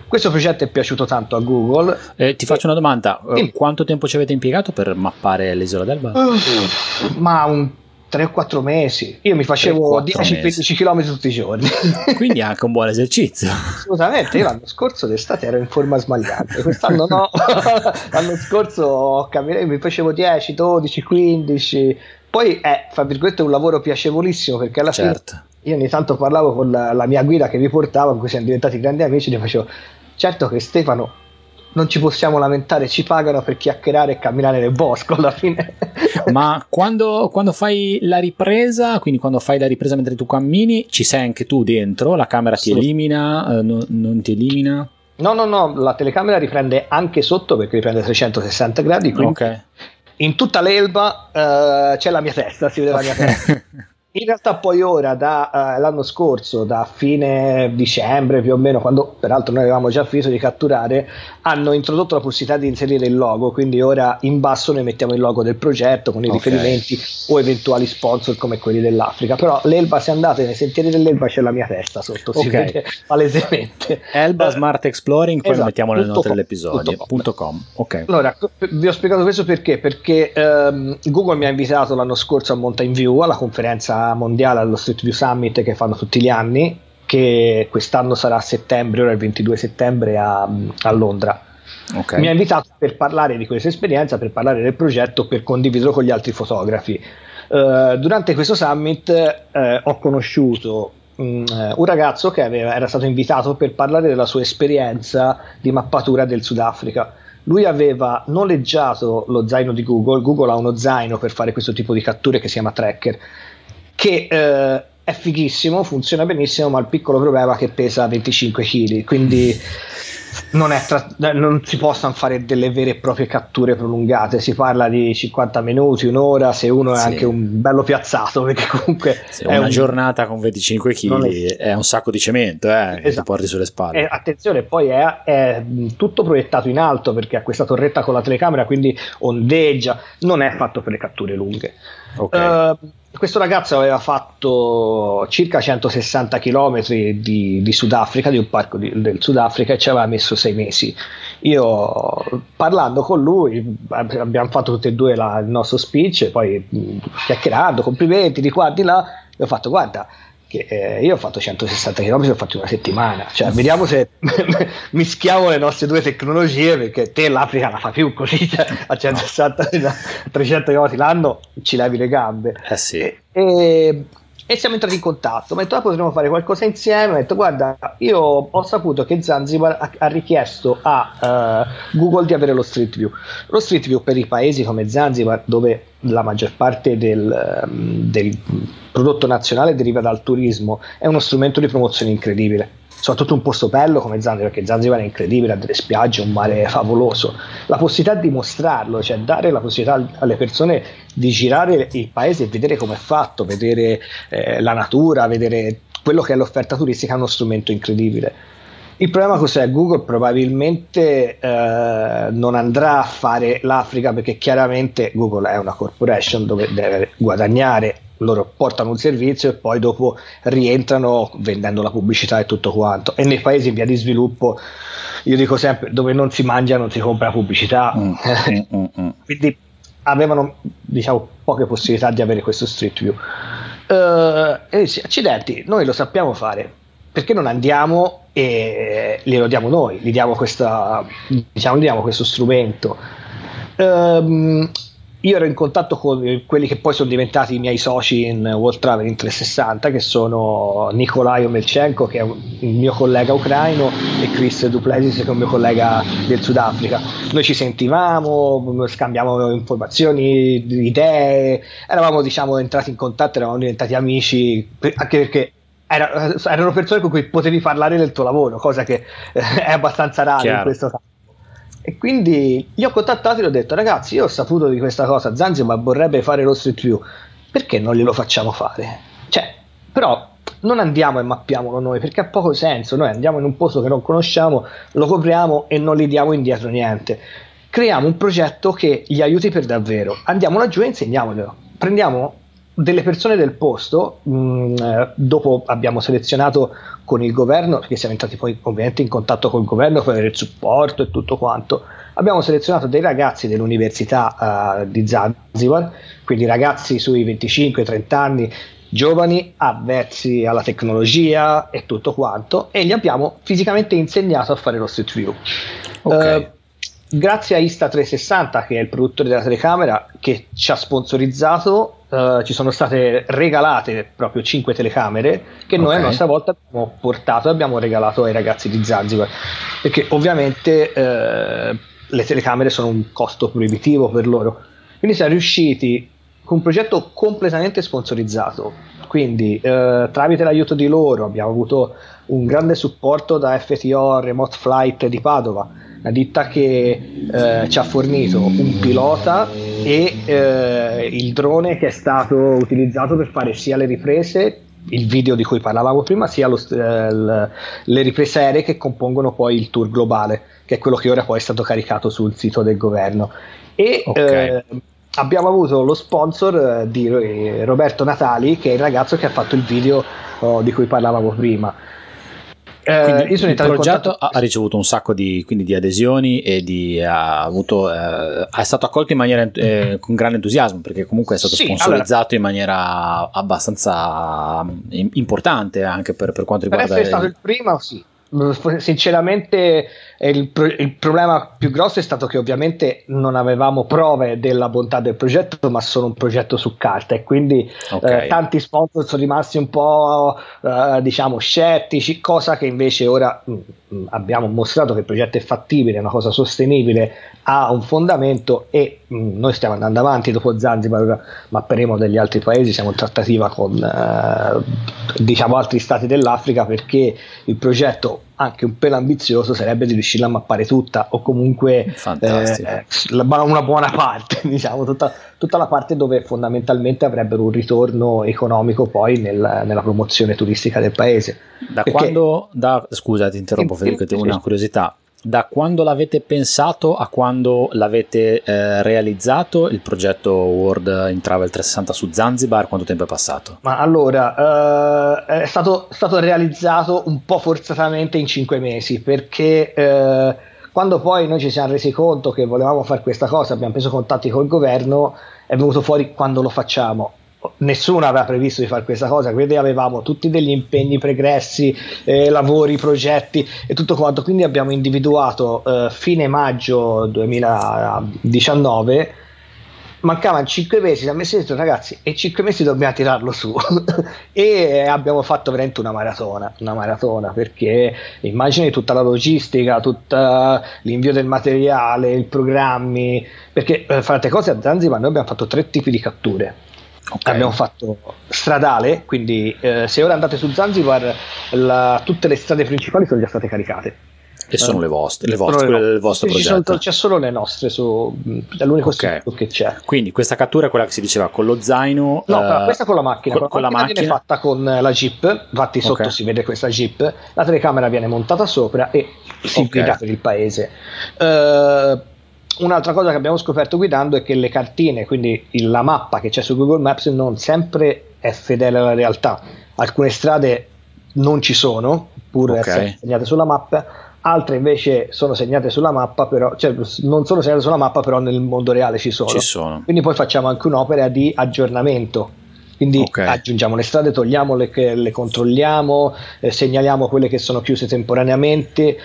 Questo progetto è piaciuto tanto a Google. Eh, ti faccio una domanda: sì. quanto tempo ci avete impiegato per mappare l'isola d'Elba? Uh, ma un 3 o 4 mesi. Io mi facevo 10-15 km tutti i giorni. Quindi anche un buon esercizio. Assolutamente, io l'anno scorso d'estate ero in forma smagliante, quest'anno no. l'anno scorso camminato, mi facevo 10, 12, 15. Poi è, fra virgolette, un lavoro piacevolissimo perché alla certo. fine io ogni tanto parlavo con la, la mia guida che mi portava, con cui siamo diventati grandi amici, e gli facevo, certo che Stefano non ci possiamo lamentare, ci pagano per chiacchierare e camminare nel bosco alla fine. Ma quando, quando, fai la ripresa, quindi quando fai la ripresa mentre tu cammini, ci sei anche tu dentro? La camera ti elimina? Eh, no, non ti elimina? No, no, no, la telecamera riprende anche sotto perché riprende 360 gradi. Quindi okay. In tutta l'elba uh, c'è la mia testa, si vede la mia testa. In realtà poi ora, dall'anno uh, scorso, da fine dicembre più o meno, quando peraltro noi avevamo già finito di catturare, hanno introdotto la possibilità di inserire il logo, quindi ora in basso noi mettiamo il logo del progetto con i okay. riferimenti o eventuali sponsor come quelli dell'Africa. Però l'Elba, se andate nei sentieri dell'Elba c'è la mia testa sotto, okay. si vede palesemente. Elba uh, Smart Exploring, poi esatto, lo mettiamo nelle note dell'episodio. Punto com. Okay. Allora, vi ho spiegato questo perché? Perché um, Google mi ha invitato l'anno scorso a Mountain View, alla conferenza mondiale allo Street View Summit che fanno tutti gli anni, che quest'anno sarà a settembre, ora il 22 settembre a, a Londra. Okay. Mi ha invitato per parlare di questa esperienza, per parlare del progetto, per condividerlo con gli altri fotografi. Uh, durante questo summit uh, ho conosciuto um, un ragazzo che aveva, era stato invitato per parlare della sua esperienza di mappatura del Sudafrica lui aveva noleggiato lo zaino di Google, Google ha uno zaino per fare questo tipo di catture che si chiama Tracker, che eh, è fighissimo, funziona benissimo, ma il piccolo problema è che pesa 25 kg, quindi non, tra- non, si possono fare delle vere e proprie catture prolungate, si parla di 50 minuti, un'ora, se uno è sì. anche un bello piazzato, perché comunque... Sì, una un... giornata con 25 kg è... è... un sacco di cemento eh, esatto. che ti esatto. porti sulle spalle. E, attenzione, poi è, è, tutto proiettato in alto perché ha questa torretta con la telecamera, quindi ondeggia, non è fatto per le catture lunghe. Okay. Uh, questo ragazzo aveva fatto circa 160 km di, di Sudafrica, di un parco di, del Sudafrica, e ci aveva messo sei mesi. Io parlando con lui, abbiamo fatto tutti e due la, il nostro speech, poi chiacchierando, complimenti di qua di là, e ho fatto guarda che eh, io ho fatto 160 km ho fatto una settimana cioè vediamo se mischiamo le nostre due tecnologie perché te l'Africa la fa più così cioè, a 160 300 km l'anno ci levi le gambe eh sì. e, e, e siamo entrati in contatto. Mi ha detto ah, potremmo fare qualcosa insieme. Ho detto guarda io ho saputo che Zanzibar ha, ha richiesto a uh, Google di avere lo Street View. Lo Street View per i paesi come Zanzibar dove la maggior parte del, um, del prodotto nazionale deriva dal turismo è uno strumento di promozione incredibile soprattutto un posto bello come Zanzibar, perché Zanzibar è incredibile, ha delle spiagge, un mare favoloso. La possibilità di mostrarlo, cioè dare la possibilità alle persone di girare il paese e vedere come è fatto, vedere eh, la natura, vedere quello che è l'offerta turistica è uno strumento incredibile. Il problema cos'è? Google probabilmente eh, non andrà a fare l'Africa perché chiaramente Google è una corporation dove deve guadagnare, loro portano un servizio e poi dopo rientrano vendendo la pubblicità e tutto quanto. E nei paesi in via di sviluppo, io dico sempre, dove non si mangia non si compra pubblicità. Mm, mm, mm. Quindi avevano diciamo, poche possibilità di avere questo street view. Uh, e dici, accidenti, noi lo sappiamo fare, perché non andiamo e glielo diamo noi, gli diamo, questa, diciamo, gli diamo questo strumento. Um, io ero in contatto con quelli che poi sono diventati i miei soci in World Traveling 360 che sono Nikolai Omelchenko che è un, il mio collega ucraino e Chris Duplessis che è un mio collega del Sudafrica noi ci sentivamo scambiamo informazioni idee eravamo diciamo entrati in contatto eravamo diventati amici anche perché era, erano persone con cui potevi parlare del tuo lavoro cosa che è abbastanza Chiaro. in questo caso e quindi io ho contattato e ho detto ragazzi io ho saputo di questa cosa, Zanzibar vorrebbe fare lo street view, perché non glielo facciamo fare? Cioè, però non andiamo e mappiamolo noi perché ha poco senso, noi andiamo in un posto che non conosciamo, lo copriamo e non gli diamo indietro niente. Creiamo un progetto che gli aiuti per davvero, andiamo laggiù e insegniamolo. Prendiamo delle persone del posto, mh, mm, eh, dopo abbiamo selezionato con il governo, perché siamo entrati poi ovviamente in contatto con il governo per avere il supporto e tutto quanto, abbiamo selezionato dei ragazzi dell'università uh, di Zanzibar, quindi ragazzi sui 25-30 anni, giovani, avvezzi alla tecnologia e tutto quanto, e gli abbiamo fisicamente insegnato a fare lo street view. Okay. Uh, grazie a Insta360, che è il produttore della telecamera, che ci ha sponsorizzato, uh, ci sono state regalate proprio 5 telecamere che okay. noi a nostra volta abbiamo portato e abbiamo regalato ai ragazzi di Zanzibar. Perché ovviamente uh, le telecamere sono un costo proibitivo per loro. Quindi siamo riusciti con un progetto completamente sponsorizzato. Quindi uh, tramite l'aiuto di loro abbiamo avuto un grande supporto da FTO Remote Flight di Padova una ditta che eh, ci ha fornito un pilota e eh, il drone che è stato utilizzato per fare sia le riprese il video di cui parlavamo prima, sia lo, eh, le riprese aeree che compongono poi il tour globale, che è quello che ora poi è stato caricato sul sito del governo. E okay. eh, abbiamo avuto lo sponsor eh, di Roberto Natali, che è il ragazzo che ha fatto il video oh, di cui parlavamo prima. Eh, io sono il progetto ha, ha, ricevuto un sacco di, di adesioni e di, ha, avuto, eh, è stato accolto in maniera eh, con grande entusiasmo perché comunque è stato sì, sponsorizzato allora, in maniera abbastanza importante anche per, per quanto riguarda... Per essere stato il primo, sì. Sinceramente il, il, problema più grosso è stato che ovviamente non avevamo prove della bontà del progetto, ma solo un progetto su carta e quindi okay. eh, tanti sponsor sono rimasti un po' eh, diciamo scettici, cosa che invece ora mh, mm, mh, abbiamo mostrato che il progetto è fattibile, è una cosa sostenibile, ha un fondamento e mh, mm, noi stiamo andando avanti dopo Zanzibar, mapperemo degli altri paesi, siamo in trattativa con eh, diciamo altri stati dell'Africa perché il progetto anche un pelo ambizioso sarebbe di riuscirla a mappare tutta o comunque eh, una buona parte, diciamo, tutta, tutta, la parte dove fondamentalmente avrebbero un ritorno economico poi nel, nella promozione turistica del paese. Da Perché, quando, da, scusa ti interrompo Federico, ti una curiosità, da quando l'avete pensato a quando l'avete eh, realizzato il progetto World in Travel 360 su Zanzibar? Quanto tempo è passato? Ma allora, eh, è stato, stato, realizzato un po' forzatamente in cinque mesi perché eh, quando poi noi ci siamo resi conto che volevamo fare questa cosa, abbiamo preso contatti col governo, è venuto fuori quando lo facciamo nessuno aveva previsto di fare questa cosa, quindi avevamo tutti degli impegni pregressi, eh, lavori, progetti e tutto quanto, quindi abbiamo individuato eh, fine maggio 2019 mancavano 5 mesi, siamo messi dentro ragazzi e 5 mesi dobbiamo tirarlo su. E abbiamo fatto veramente una maratona, una maratona perché immagini tutta la logistica, tutto l'invio del materiale, i programmi, perché per fare cose a Zanzibar noi abbiamo fatto tre tipi di catture Okay. Abbiamo fatto stradale, quindi eh, se ora andate su Zanzibar la, tutte le strade principali sono già state caricate. E sono le vostre, le vostre, quelle del vostro sì, progetto. Sono, c'è solo le nostre, su, è l'unico okay. che c'è. Quindi questa cattura è quella che si diceva con lo zaino. No, uh, questa con la macchina. Con, con la macchina, viene fatta con la Jeep, infatti sotto okay. si vede questa Jeep, la telecamera viene montata sopra e si okay. guida per il paese. Uh, un'altra cosa che abbiamo scoperto guidando è che le cartine, quindi la mappa che c'è su Google Maps, non sempre è fedele alla realtà. Alcune strade non ci sono, pur okay. essere segnate sulla mappa, altre invece sono segnate sulla mappa, però, cioè non sono segnate sulla mappa, però nel mondo reale ci sono. Ci sono. Quindi poi facciamo anche un'opera di aggiornamento. Quindi okay. aggiungiamo le strade, togliamo le che le controlliamo, eh, segnaliamo quelle che sono chiuse temporaneamente.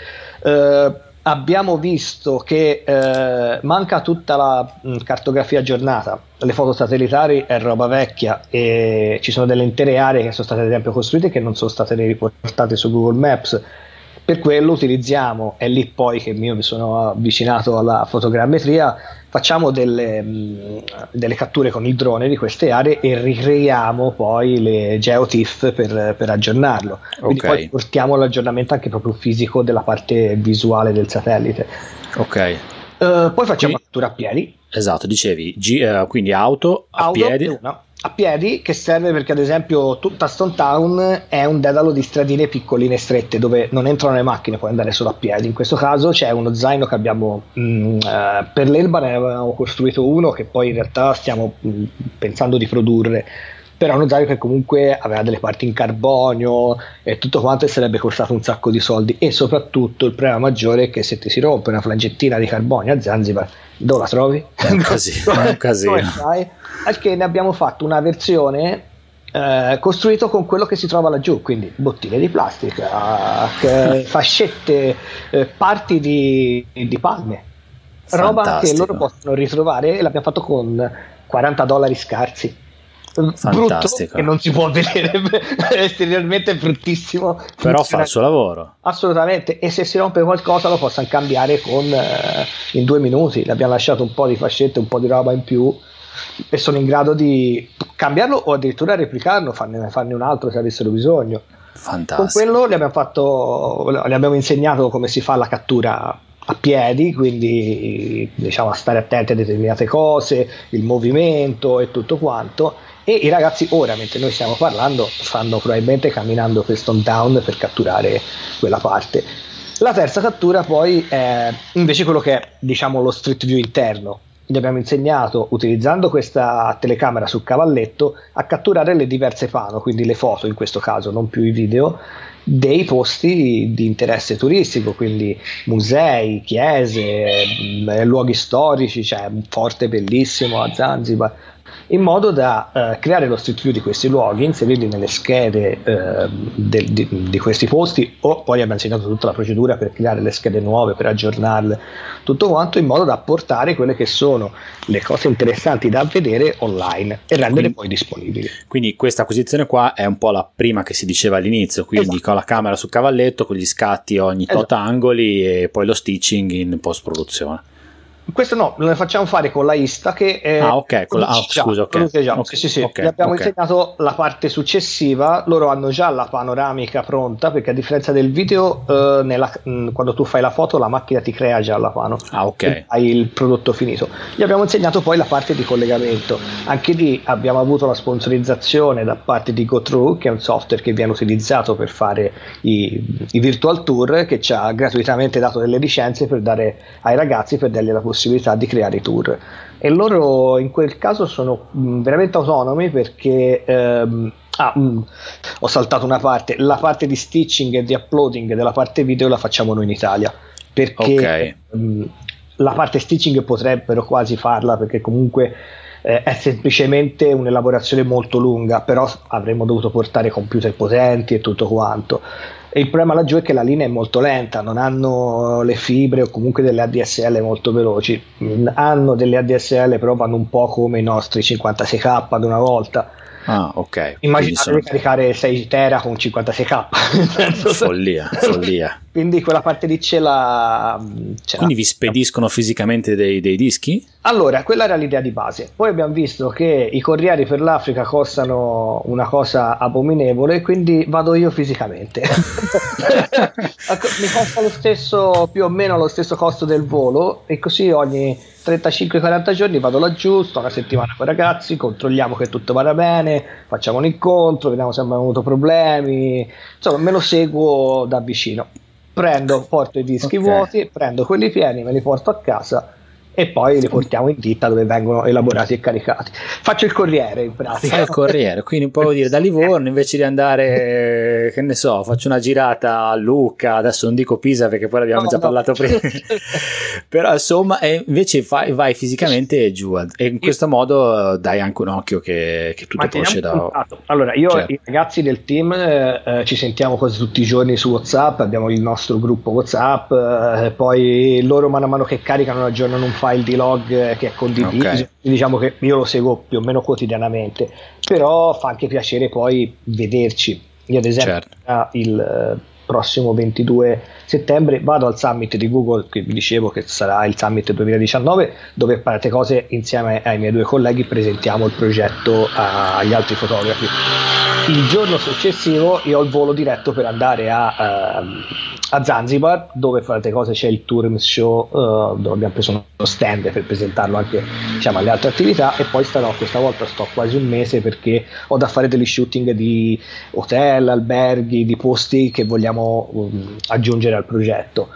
Eh, abbiamo visto che eh, manca tutta la mh, cartografia aggiornata, le foto satellitari è roba vecchia e ci sono delle intere aree che sono state ad esempio costruite che non sono state riportate su Google Maps. Per quello utilizziamo, è lì poi che io mi sono avvicinato alla fotogrammetria, facciamo delle, mh, delle catture con il drone di queste aree e ricreiamo poi le GeoTIFF per, per aggiornarlo. Quindi okay. poi portiamo l'aggiornamento anche proprio fisico della parte visuale del satellite. Ok. Uh, poi facciamo quindi, cattura a piedi. Esatto, dicevi, G, uh, quindi auto a auto piedi. Una a piedi che serve perché ad esempio tutta Stone Town è un dedalo di stradine piccoline e strette dove non entrano le macchine, puoi andare solo a piedi. In questo caso c'è uno zaino che abbiamo mh, mm, eh, per l'Elba ne avevamo costruito uno che poi in realtà stiamo mh, mm, pensando di produrre però uno zaino che comunque aveva delle parti in carbonio e tutto quanto e sarebbe costato un sacco di soldi e soprattutto il problema maggiore è che se ti si rompe una flangettina di carbonio a Zanzibar dove la trovi? È un casino, è un casino. Che ne abbiamo fatto una versione eh, costruito con quello che si trova laggiù, quindi bottiglie di plastica, fascette, eh, parti di, di palme, roba Fantastico. che loro possono ritrovare e l'abbiamo fatto con 40 dollari scarsi. Fantastico. Brutto, che non si può vedere esteriormente è bruttissimo però fa il suo lavoro assolutamente e se si rompe qualcosa lo possono cambiare con, eh, in due minuti le abbiamo lasciato un po' di fascette un po' di roba in più e sono in grado di cambiarlo o addirittura replicarlo, farne, farne un altro se avessero bisogno. Fantastico. Con quello gli abbiamo, fatto, gli abbiamo insegnato come si fa la cattura a piedi, quindi diciamo a stare attenti a determinate cose, il movimento e tutto quanto. E i ragazzi ora, mentre noi stiamo parlando, stanno probabilmente camminando per Stone Town per catturare quella parte. La terza cattura poi è invece quello che è diciamo lo street view interno, gli abbiamo insegnato, utilizzando questa telecamera sul cavalletto, a catturare le diverse pano, quindi le foto in questo caso, non più i video, dei posti di interesse turistico, quindi musei, chiese, mm, luoghi storici, c'è cioè un forte bellissimo a Zanzibar, in modo da eh, creare lo street view di questi luoghi, inserirli nelle schede eh, de, di, di, questi posti o poi abbiamo insegnato tutta la procedura per creare le schede nuove, per aggiornarle, tutto quanto in modo da portare quelle che sono le cose interessanti da vedere online e renderle quindi, poi disponibili. Quindi questa acquisizione qua è un po' la prima che si diceva all'inizio, quindi esatto. con la camera sul cavalletto, con gli scatti ogni tot esatto. angoli e poi lo stitching in post produzione. Questo no, lo facciamo fare con la Ista che è ah, ok, con la, ah, scusa, ok. Okay. Sì, sì, okay. Gli abbiamo okay. insegnato la parte successiva, loro hanno già la panoramica pronta perché a differenza del video, eh, nella, mh, quando tu fai la foto la macchina ti crea già la pano. Ah, ok. Hai il prodotto finito. Gli abbiamo insegnato poi la parte di collegamento. Anche lì abbiamo avuto la sponsorizzazione da parte di GoThrough, che è un software che viene utilizzato per fare i, i virtual tour, che ci ha gratuitamente dato delle licenze per dare ai ragazzi per dargli la possibilità possibilità di creare i tour. E loro in quel caso sono mh, veramente autonomi perché ehm, ah, mh, ho saltato una parte. La parte di stitching e di uploading della parte video la facciamo noi in Italia. Perché okay. mh, la parte stitching potrebbero quasi farla perché comunque eh, è semplicemente un'elaborazione molto lunga però avremmo dovuto portare computer potenti e tutto quanto e il problema laggiù è che la linea è molto lenta, non hanno le fibre o comunque delle ADSL molto veloci. Mm, hanno delle ADSL, però vanno un po' come i nostri 56k ad una volta. Ah, ok. Immaginate sono... caricare 6 tera con 56k. follia, follia. Quindi quella parte lì ce l'ha. Ce quindi vi spediscono fisicamente dei, dei, dischi? Allora, quella era l'idea di base. Poi abbiamo visto che i corrieri per l'Africa costano una cosa abominevole, quindi vado io fisicamente. Ecco, mi costa lo stesso, più o meno lo stesso costo del volo, e così ogni 35-40 giorni vado laggiù, sto una settimana con i ragazzi, controlliamo che tutto vada bene, facciamo un incontro, vediamo se abbiamo avuto problemi, insomma me lo seguo da vicino prendo, porto i dischi okay. vuoti, prendo quelli pieni, me li porto a casa e poi li portiamo in ditta dove vengono elaborati e caricati. Faccio il corriere in pratica. Fai il corriere, quindi puoi dire da Livorno invece di andare, che ne so, faccio una girata a Lucca, adesso non dico Pisa perché poi l'abbiamo no, già no. parlato prima, però insomma invece fai, vai fisicamente giù e in questo modo dai anche un occhio che, che tutto esce da... Allora io certo. i ragazzi del team eh, ci sentiamo quasi tutti i giorni su Whatsapp, abbiamo il nostro gruppo Whatsapp, eh, poi loro mano a mano che caricano aggiornano un file di log che è condiviso, okay. diciamo che io lo seguo più o meno quotidianamente, però fa anche piacere poi vederci. Io ad esempio certo. il eh, prossimo 22 settembre vado al summit di Google che vi dicevo che sarà il summit 2019 dove per tante cose insieme ai miei due colleghi presentiamo il progetto agli altri fotografi il giorno successivo io ho il volo diretto per andare a, uh, a Zanzibar dove fra le cose c'è il Tourism Show uh, dove abbiamo preso uno stand per presentarlo anche diciamo, alle altre attività e poi starò questa volta sto quasi un mese perché ho da fare degli shooting di hotel, alberghi, di posti che vogliamo um, aggiungere al progetto.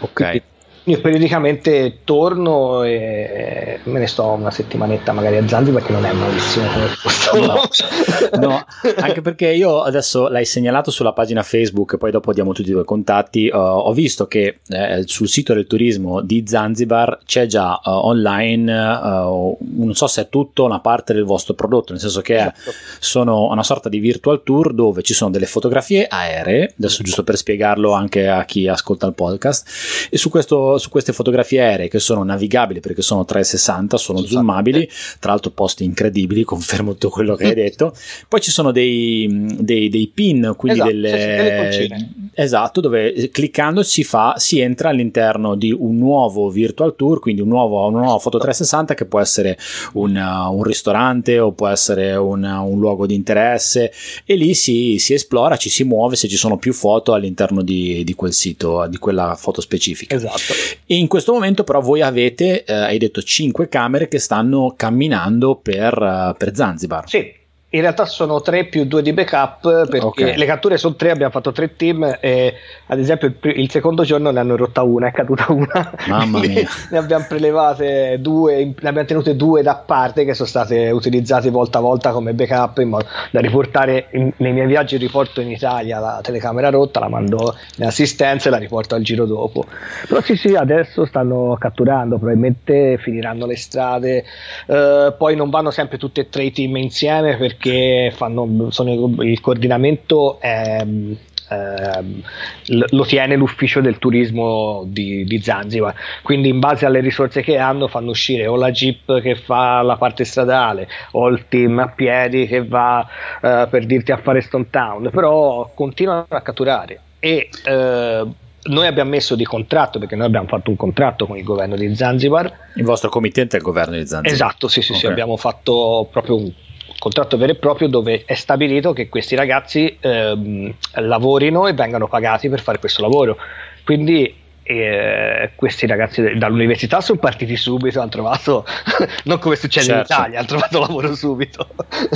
Ok. Quindi, io periodicamente torno e me ne sto una settimanetta magari a Zanzibar perché non è malissimo come posto. No, no, anche perché io adesso l'hai segnalato sulla pagina Facebook, poi dopo diamo tutti i tuoi contatti. Uh, ho visto che eh, sul sito del turismo di Zanzibar c'è già uh, online, uh, non so se è tutto una parte del vostro prodotto, nel senso che esatto. sono una sorta di virtual tour dove ci sono delle fotografie aeree, adesso giusto per spiegarlo anche a chi ascolta il podcast, e su questo su queste fotografie aeree che sono navigabili perché sono 360, sono esatto. zoomabili, tra l'altro posti incredibili, confermo tutto quello che hai detto. Poi ci sono dei, dei, dei pin, quindi esatto, delle... Sì, esatto, dove cliccando si, fa, si entra all'interno di un nuovo virtual tour, quindi un nuovo, una nuova foto 360 che può essere un, un ristorante o può essere un, un, luogo di interesse e lì si, si, esplora, ci si muove se ci sono più foto all'interno di, di quel sito, di quella foto specifica. Esatto. E in questo momento però voi avete, eh, hai detto, 5 camere che stanno camminando per, uh, per Zanzibar. Sì, in realtà sono tre più due di backup perché okay. le catture sono tre, abbiamo fatto tre team e ad esempio il, il secondo giorno ne hanno rotta una, è caduta una. Mamma mia. ne abbiamo prelevate due, ne abbiamo tenute due da parte che sono state utilizzate volta a volta come backup in modo da riportare in, nei miei viaggi riporto in Italia la telecamera rotta, la mando in assistenza e la riporto al giro dopo. Però sì sì, adesso stanno catturando, probabilmente finiranno le strade, uh, poi non vanno sempre tutte e tre i team insieme perché perché fanno, sono, il coordinamento è, ehm, lo tiene l'ufficio del turismo di, di, Zanzibar quindi in base alle risorse che hanno fanno uscire o la jeep che fa la parte stradale o il team a piedi che va eh, per dirti a fare Stone Town però continuano a catturare e eh, noi abbiamo messo di contratto perché noi abbiamo fatto un contratto con il governo di Zanzibar. Il vostro committente è il governo di Zanzibar? Esatto, sì, sì, okay. sì, abbiamo fatto proprio un contratto vero e proprio dove è stabilito che questi ragazzi ehm, lavorino e vengano pagati per fare questo lavoro. Quindi e questi ragazzi dall'università sono partiti subito, hanno trovato, non come succede certo. in Italia, hanno trovato lavoro subito.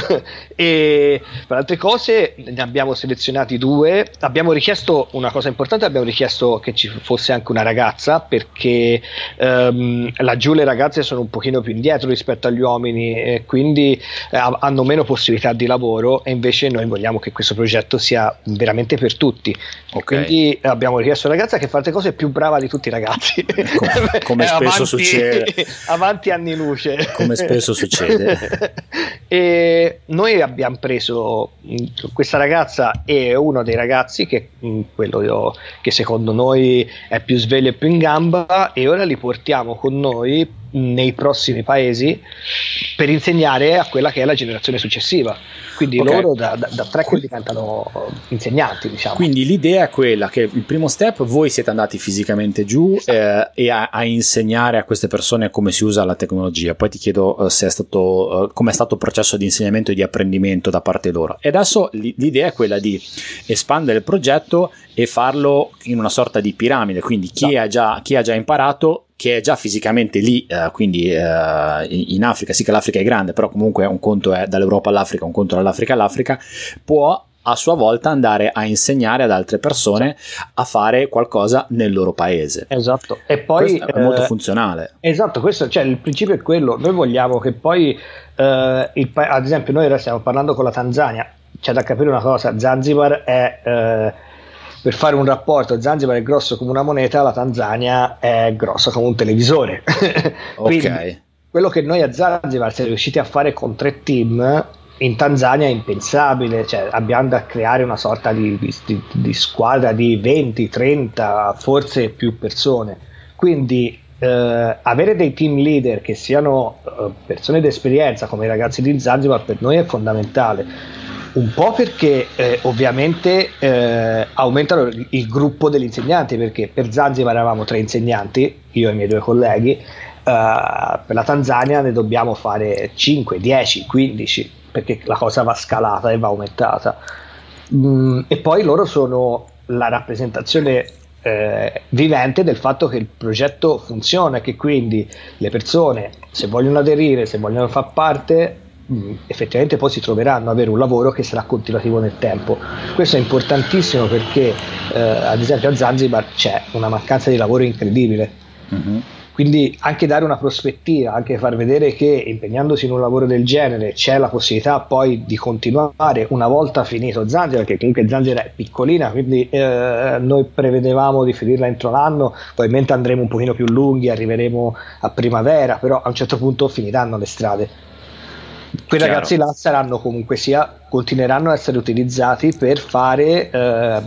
e per altre cose ne abbiamo selezionati due, abbiamo richiesto una cosa importante, abbiamo richiesto che ci fosse anche una ragazza perché um, laggiù le ragazze sono un pochino più indietro rispetto agli uomini e quindi eh, hanno meno possibilità di lavoro e invece noi vogliamo che questo progetto sia veramente per tutti. Okay. Quindi abbiamo richiesto una ragazza che fa altre cose più brava di tutti i ragazzi. Come, come spesso avanti, succede. Avanti anni luce. Come spesso succede. e noi abbiamo preso questa ragazza e uno dei ragazzi, che, quello io, che secondo noi è più sveglio e più in gamba, e ora li portiamo con noi nei prossimi paesi per insegnare a quella che è la generazione successiva. Quindi okay. loro da, da, da tracker diventano insegnanti, diciamo. Quindi l'idea è quella che il primo step voi siete andati fisicamente giù eh, e a, a, insegnare a queste persone come si usa la tecnologia. Poi ti chiedo eh, se è stato, eh, come è stato il processo di insegnamento e di apprendimento da parte loro. E adesso l'idea è quella di espandere il progetto e farlo in una sorta di piramide. Quindi chi, no. ha, già, chi ha già imparato che è già fisicamente lì, eh, quindi eh, in Africa, sì che l'Africa è grande, però comunque un conto è dall'Europa all'Africa, un conto dall'Africa all'Africa, può a sua volta andare a insegnare ad altre persone a fare qualcosa nel loro paese. Esatto, e poi questo è molto eh, funzionale. Esatto, questo, cioè, il principio è quello, noi vogliamo che poi, eh, il, ad esempio, noi ora stiamo parlando con la Tanzania, c'è da capire una cosa, Zanzibar è eh, per fare un rapporto, Zanzibar è grosso come una moneta, la Tanzania è grossa come un televisore. Quindi, ok. Quello che noi a Zanzibar siamo riusciti a fare con tre team in Tanzania è impensabile, cioè abbiamo da creare una sorta di, di, di squadra di 20, 30, forse più persone. Quindi eh, avere dei team leader che siano eh, persone d'esperienza come i ragazzi di Zanzibar per noi è fondamentale un po' perché eh, ovviamente eh, aumentano il, gruppo degli insegnanti, perché per Zanzibar eravamo tre insegnanti, io e i miei due colleghi, eh, per la Tanzania ne dobbiamo fare 5, 10, 15, perché la cosa va scalata e va aumentata. Mm, e poi loro sono la rappresentazione eh, vivente del fatto che il progetto funziona e che quindi le persone, se vogliono aderire, se vogliono far parte, Mm, effettivamente poi si troveranno ad avere un lavoro che sarà continuativo nel tempo. Questo è importantissimo perché eh, ad esempio a Zanzibar c'è una mancanza di lavoro incredibile. Uh-huh. Quindi anche dare una prospettiva, anche far vedere che impegnandosi in un lavoro del genere c'è la possibilità poi di continuare una volta finito Zanzibar, perché comunque Zanzibar è piccolina, quindi eh, noi prevedevamo di finirla entro l'anno, probabilmente andremo un pochino più lunghi, arriveremo a primavera, però a un certo punto finiranno le strade quei Chiaro. ragazzi là saranno comunque sia continueranno a essere utilizzati per fare eh,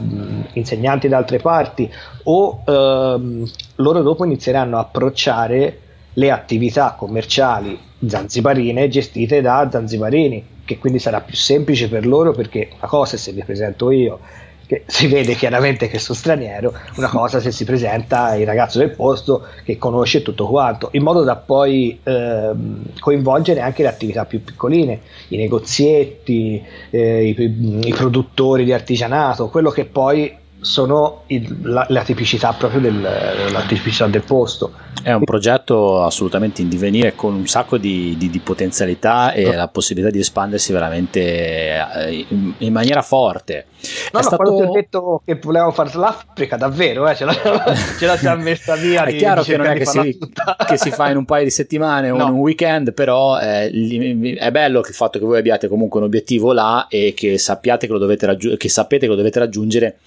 insegnanti da altre parti o eh, loro dopo inizieranno a approcciare le attività commerciali zanzibarine gestite da zanzibarini che quindi sarà più semplice per loro perché una cosa è se vi presento io che si vede chiaramente che sono straniero, una cosa se si presenta il ragazzo del posto che conosce tutto quanto, in modo da poi ehm, coinvolgere anche le attività più piccoline, i negozietti, eh, i, i produttori di artigianato, quello che poi sono il, la, la, tipicità proprio del, la tipicità del posto. È un progetto assolutamente in divenire con un sacco di, di, di potenzialità e no. la possibilità di espandersi veramente eh, in, in maniera forte. No, È no, stato... quando ti ho detto che volevamo fare l'Africa, davvero, eh, ce, la, ce la siamo messa via. è chiaro che non è che si, che si, fa in un paio di settimane o no. in un weekend, però eh, è bello il fatto che voi abbiate comunque un obiettivo là e che sappiate che lo dovete, raggiu- che sapete che lo dovete raggiungere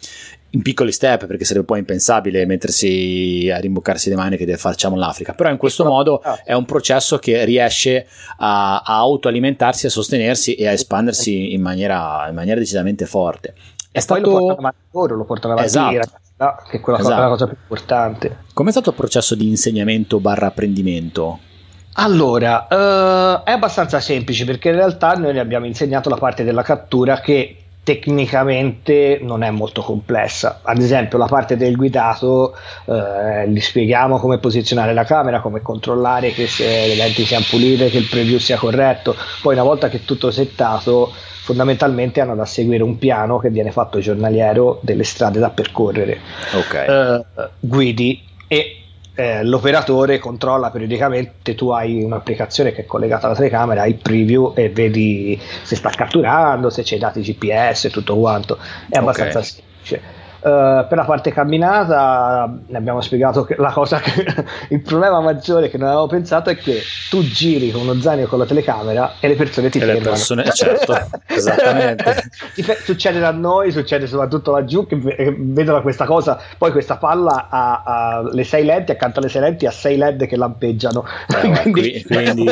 in piccoli step perché sarebbe poi impensabile mettersi a rimboccarsi le maniche e facciamo l'Africa. Però in questo modo è un processo che riesce a, a autoalimentarsi a sostenersi e a espandersi in maniera, in maniera decisamente forte. È e stato lo portano avanti loro lo portano avanti esatto. ragazzi, che è quella esatto. la cosa più importante. Com'è stato il processo di insegnamento barra apprendimento? Allora, uh, è abbastanza semplice perché in realtà noi ne abbiamo insegnato la parte della cattura che tecnicamente non è molto complessa. Ad esempio, la parte del guidato, eh, gli spieghiamo come posizionare la camera, come controllare che le lenti siano pulite, che il preview sia corretto. Poi, una volta che è tutto settato, fondamentalmente hanno da seguire un piano che viene fatto giornaliero delle strade da percorrere. Okay. Eh, guidi e eh, l'operatore controlla periodicamente, tu hai un'applicazione che è collegata alla telecamera, hai il preview e vedi se sta catturando, se c'è i dati GPS e tutto quanto. È abbastanza okay. semplice. Uh, per la parte camminata ne abbiamo spiegato che la cosa che il problema maggiore che non avevo pensato è che tu giri con uno zaino con la telecamera e le persone ti e fermano. Le persone, certo, esattamente. succede da noi, succede soprattutto laggiù che vedono questa cosa, poi questa palla ha, ha, le sei lenti, accanto alle sei lenti ha sei led che lampeggiano. Eh, quindi, quindi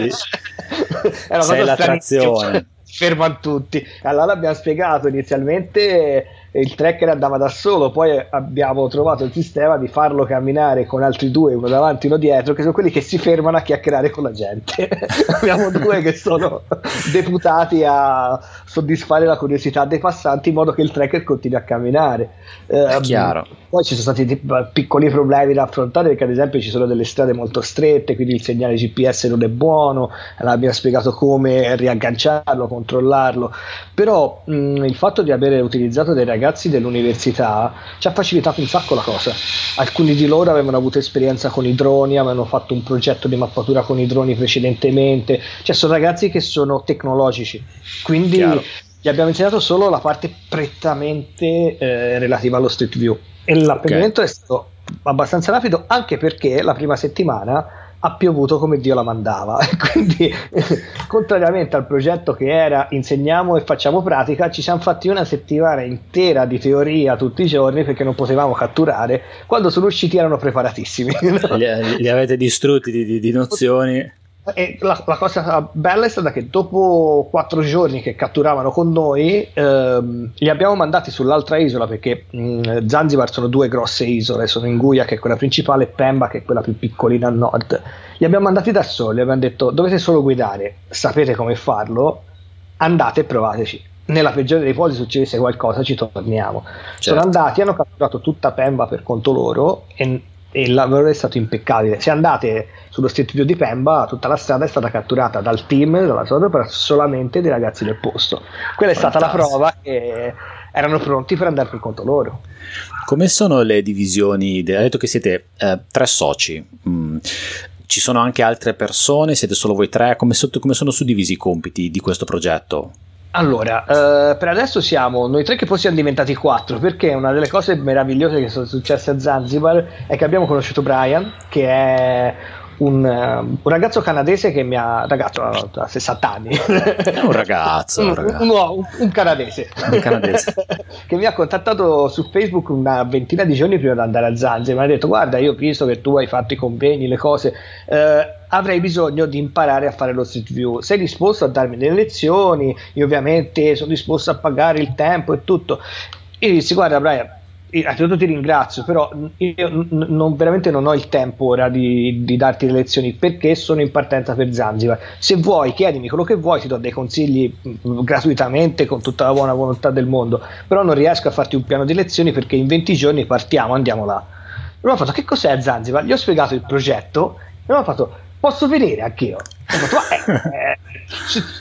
è una sei l'attrazione. Fermano tutti. Allora abbiamo spiegato inizialmente il tracker andava da solo, poi abbiamo trovato il sistema di farlo camminare con altri due, uno davanti e uno dietro, che sono quelli che si fermano a chiacchierare con la gente. abbiamo due che sono deputati a soddisfare la curiosità dei passanti in modo che il tracker continui a camminare. Eh, chiaro. Poi ci sono stati piccoli problemi da affrontare perché ad esempio ci sono delle strade molto strette, quindi il segnale GPS non è buono, l'abbiamo spiegato come riagganciarlo, controllarlo, però mh, il fatto di aver utilizzato dei ragazzi dell'università ci ha facilitato un sacco la cosa. Alcuni di loro avevano avuto esperienza con i droni, avevano fatto un progetto di mappatura con i droni precedentemente, cioè sono ragazzi che sono tecnologici, quindi Chiaro. gli abbiamo insegnato solo la parte prettamente eh, relativa allo Street View e l'apprendimento okay. è stato abbastanza rapido anche perché la prima settimana ha piovuto come Dio la mandava. Quindi contrariamente al progetto che era insegniamo e facciamo pratica ci siamo fatti una settimana intera di teoria tutti i giorni perché non potevamo catturare quando sono usciti erano preparatissimi. Li, li avete distrutti di, di, di nozioni e la, la, cosa bella è stata che dopo quattro giorni che catturavano con noi, ehm, li abbiamo mandati sull'altra isola perché mh, Zanzibar sono due grosse isole, sono Inguia che è quella principale e Pemba che è quella più piccolina a nord. Li abbiamo mandati da soli, abbiamo detto dovete solo guidare, sapete come farlo, andate e provateci. Nella peggiore dei ipotesi succedesse qualcosa, ci torniamo. Certo. Sono andati, hanno catturato tutta Pemba per conto loro e e il lavoro è stato impeccabile. Se andate sullo view di Pemba, tutta la strada è stata catturata dal team della Sodopera solamente dei ragazzi del posto. Quella è stata la prova che erano pronti per andare per conto loro. Come sono le divisioni? Hai detto che siete eh, tre soci. Mm. Ci sono anche altre persone? Siete solo voi tre? Come, so, come sono suddivisi i compiti di questo progetto? Allora, eh, per adesso siamo noi tre che poi siamo diventati quattro, perché una delle cose meravigliose che sono successe a Zanzibar è che abbiamo conosciuto Brian, che è un, un, ragazzo canadese che mi ha ragazzo ha 60 anni un ragazzo, un, ragazzo. un, un canadese, canadese. che mi ha contattato su Facebook una ventina di giorni prima di andare a Zanzibar mi ha detto guarda io ho visto che tu hai fatto i convegni le cose eh, avrei bisogno di imparare a fare lo street view sei disposto a darmi delle lezioni io ovviamente sono disposto a pagare il tempo e tutto e dissi guarda Brian innanzitutto ti ringrazio, però io non, veramente non ho il tempo ora di, di, darti le lezioni perché sono in partenza per Zanzibar. Se vuoi, chiedimi quello che vuoi, ti do dei consigli mh, gratuitamente con tutta la buona volontà del mondo, però non riesco a farti un piano di lezioni perché in 20 giorni partiamo, andiamo là. Allora ho fatto che cos'è Zanzibar? Gli ho spiegato il progetto e mi ho fatto posso venire anch'io? Fatto, eh, eh,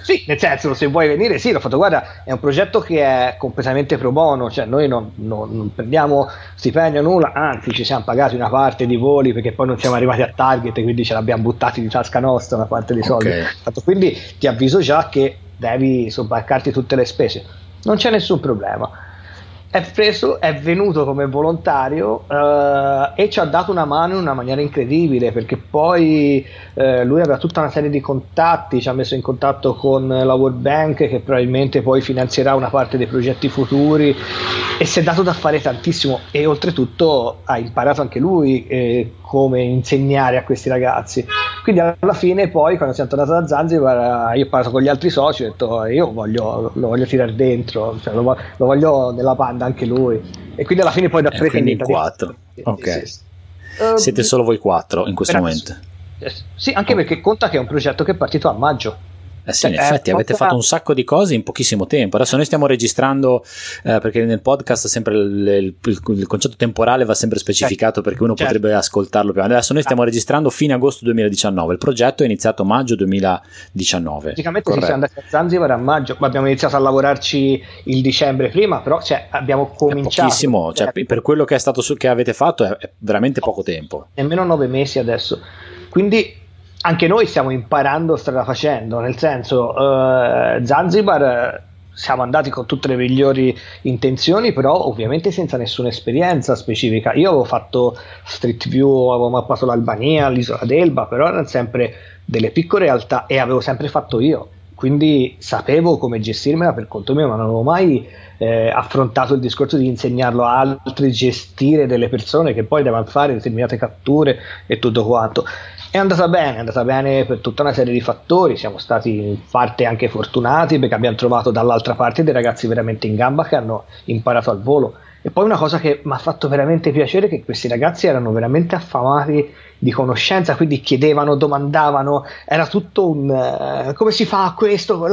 sì, nel senso, se vuoi venire, sì, l'ho fatto. Guarda, è un progetto che è completamente pro bono, cioè noi non, non, non prendiamo stipendio, nulla, anzi, ci siamo pagati una parte di voli perché poi non siamo arrivati a target, quindi ce l'abbiamo buttati di tasca nostra una parte di soldi. Okay. Quindi ti avviso già che devi sobbarcarti tutte le spese. Non c'è nessun problema è preso, è venuto come volontario uh, e ci ha dato una mano in una maniera incredibile perché poi uh, lui aveva tutta una serie di contatti, ci ha messo in contatto con la World Bank che probabilmente poi finanzierà una parte dei progetti futuri e si è dato da fare tantissimo e oltretutto ha imparato anche lui eh, come insegnare a questi ragazzi. Quindi alla fine poi quando siamo tornati da Zanzibar io ho parlato con gli altri soci e ho detto io voglio, lo voglio tirare dentro, cioè, lo, lo, voglio nella banda anche lui. E quindi alla fine poi da tre eh, quindi quattro. Ok. Sì, sì. Siete uh, solo voi quattro in questo momento. Sì, anche perché conta che è un progetto che è partito a maggio. Eh sì, in cioè, effetti avete fatto un sacco di cose in pochissimo tempo. Adesso noi stiamo registrando, eh, perché nel podcast sempre il, il, il, concetto temporale va sempre specificato certo. perché uno certo. potrebbe ascoltarlo prima. Adesso noi stiamo ah. registrando fine agosto 2019, il progetto è iniziato maggio 2019. Praticamente Corretto. siamo andati a Zanzibar a maggio, ma abbiamo iniziato a lavorarci il dicembre prima, però cioè, abbiamo cominciato. È pochissimo, cioè, per quello che, è stato su, che avete fatto è, è veramente poco tempo. Nemmeno nove mesi adesso. Quindi anche noi stiamo imparando strada facendo, nel senso eh, Zanzibar siamo andati con tutte le migliori intenzioni, però ovviamente senza nessuna esperienza specifica. Io avevo fatto Street View, avevo mappato l'Albania, l'isola d'Elba, però erano sempre delle piccole realtà e avevo sempre fatto io. Quindi sapevo come gestirmela per conto mio, ma non avevo mai eh, affrontato il discorso di insegnarlo a altri, gestire delle persone che poi devono fare determinate catture e tutto quanto È andata bene, è andata bene per tutta una serie di fattori, siamo stati in parte anche fortunati perché abbiamo trovato dall'altra parte dei ragazzi veramente in gamba che hanno imparato al volo. E poi una cosa che mi ha fatto veramente piacere è che questi ragazzi erano veramente affamati di conoscenza, quindi chiedevano, domandavano, era tutto un uh, come si fa questo,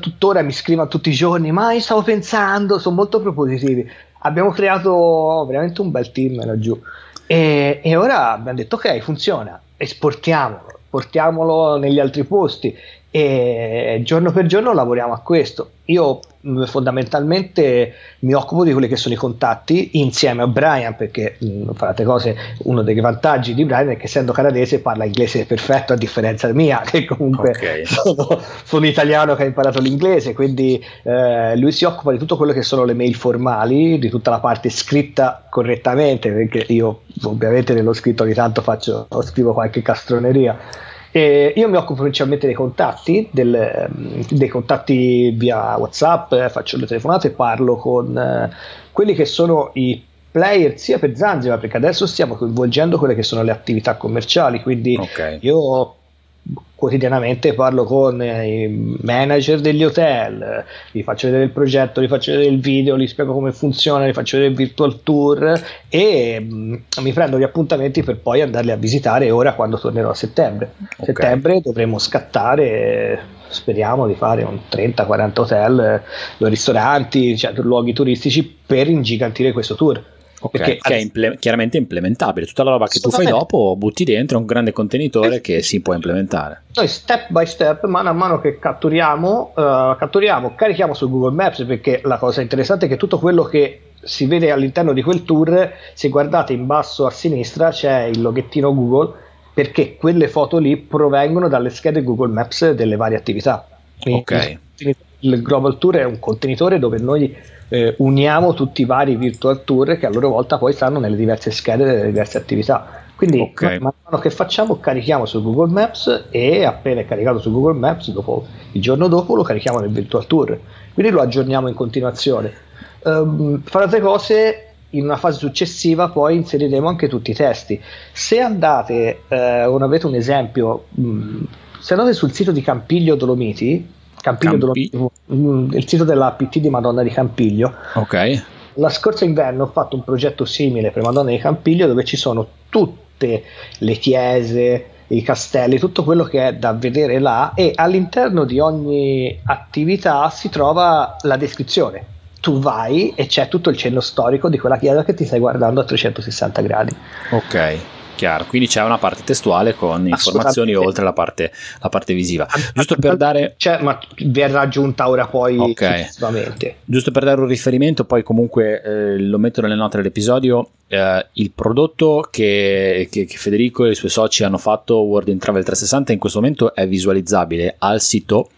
tuttora mi scrivono tutti i giorni, ma io stavo pensando, sono molto propositivi. Abbiamo creato veramente un bel team laggiù. E, e ora abbiamo detto ok, funziona, esportiamolo, portiamolo negli altri posti e giorno per giorno lavoriamo a questo. Io mm, fondamentalmente mi occupo di quelli che sono i contatti insieme a Brian perché mh, mm, farate cose, uno dei vantaggi di Brian è che essendo canadese parla inglese perfetto a differenza mia che comunque okay. sono, sono, italiano che ha imparato l'inglese quindi eh, lui si occupa di tutto quello che sono le mail formali di tutta la parte scritta correttamente perché io ovviamente nello scritto ogni tanto faccio, scrivo qualche castroneria e io mi occupo principalmente dei contatti, del, ehm, dei contatti via WhatsApp, eh, faccio le telefonate, parlo con eh, quelli che sono i player sia per Zanzibar, perché adesso stiamo coinvolgendo quelle che sono le attività commerciali, quindi okay. io quotidianamente parlo con eh, i manager degli hotel, gli faccio vedere il progetto, gli faccio vedere il video, gli spiego come funziona, gli faccio vedere il virtual tour e mh, mm, mi prendo gli appuntamenti per poi andarli a visitare ora quando tornerò a settembre. Okay. Settembre dovremo scattare, speriamo di fare un 30-40 hotel, due ristoranti, cioè luoghi turistici per ingigantire questo tour. Okay, che è imple- chiaramente implementabile. Tutta la roba che tu fai dopo butti dentro un grande contenitore che si può implementare. Noi step by step, mano a mano che catturiamo, uh, catturiamo, carichiamo su Google Maps perché la cosa interessante è che tutto quello che si vede all'interno di quel tour, se guardate in basso a sinistra c'è il loghettino Google perché quelle foto lì provengono dalle schede Google Maps delle varie attività. ok. Il Global Tour è un contenitore dove noi eh, uniamo tutti i vari virtual tour che a loro volta poi stanno nelle diverse schede delle diverse attività. Quindi okay. man mano che facciamo carichiamo su Google Maps e appena è caricato su Google Maps, dopo, il giorno dopo lo carichiamo nel virtual tour. Quindi lo aggiorniamo in continuazione. Um, fra altre cose, in una fase successiva poi inseriremo anche tutti i testi. Se andate, eh, o avete un esempio, mh, mm, se andate sul sito di Campiglio Dolomiti, Campiglio Campi- Dolomiti, il sito della PT di Madonna di Campiglio. Ok. La scorsa inverno ho fatto un progetto simile per Madonna di Campiglio dove ci sono tutte le chiese, i castelli, tutto quello che è da vedere là e all'interno di ogni attività si trova la descrizione. Tu vai e c'è tutto il cenno storico di quella chiesa che ti stai guardando a 360 gradi. Ok chiaro. Quindi c'è una parte testuale con informazioni oltre la parte, la parte visiva. Giusto per dare. C'è, ma verrà aggiunta ora poi okay. Giusto per dare un riferimento, poi comunque eh, lo metto nelle note dell'episodio. Eh, il prodotto che, che, che, Federico e i suoi soci hanno fatto World in Travel 360 in questo momento è visualizzabile al sito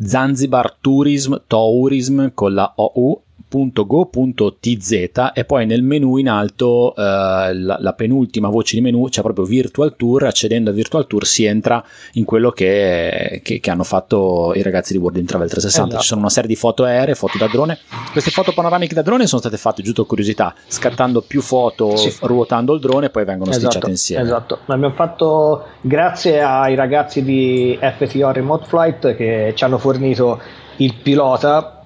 Zanzibar Tourism Tourism con la OU www.go.tz e poi nel menu in alto eh, la, la, penultima voce di menu c'è proprio Virtual Tour accedendo a Virtual Tour si entra in quello che, che, che hanno fatto i ragazzi di World in Travel 360 esatto. ci sono una serie di foto aeree foto da drone queste foto panoramiche da drone sono state fatte giusto curiosità scattando più foto sì. ruotando il drone e poi vengono esatto, stitchate insieme esatto l'abbiamo fatto grazie ai ragazzi di FTO Remote Flight che ci hanno fornito il pilota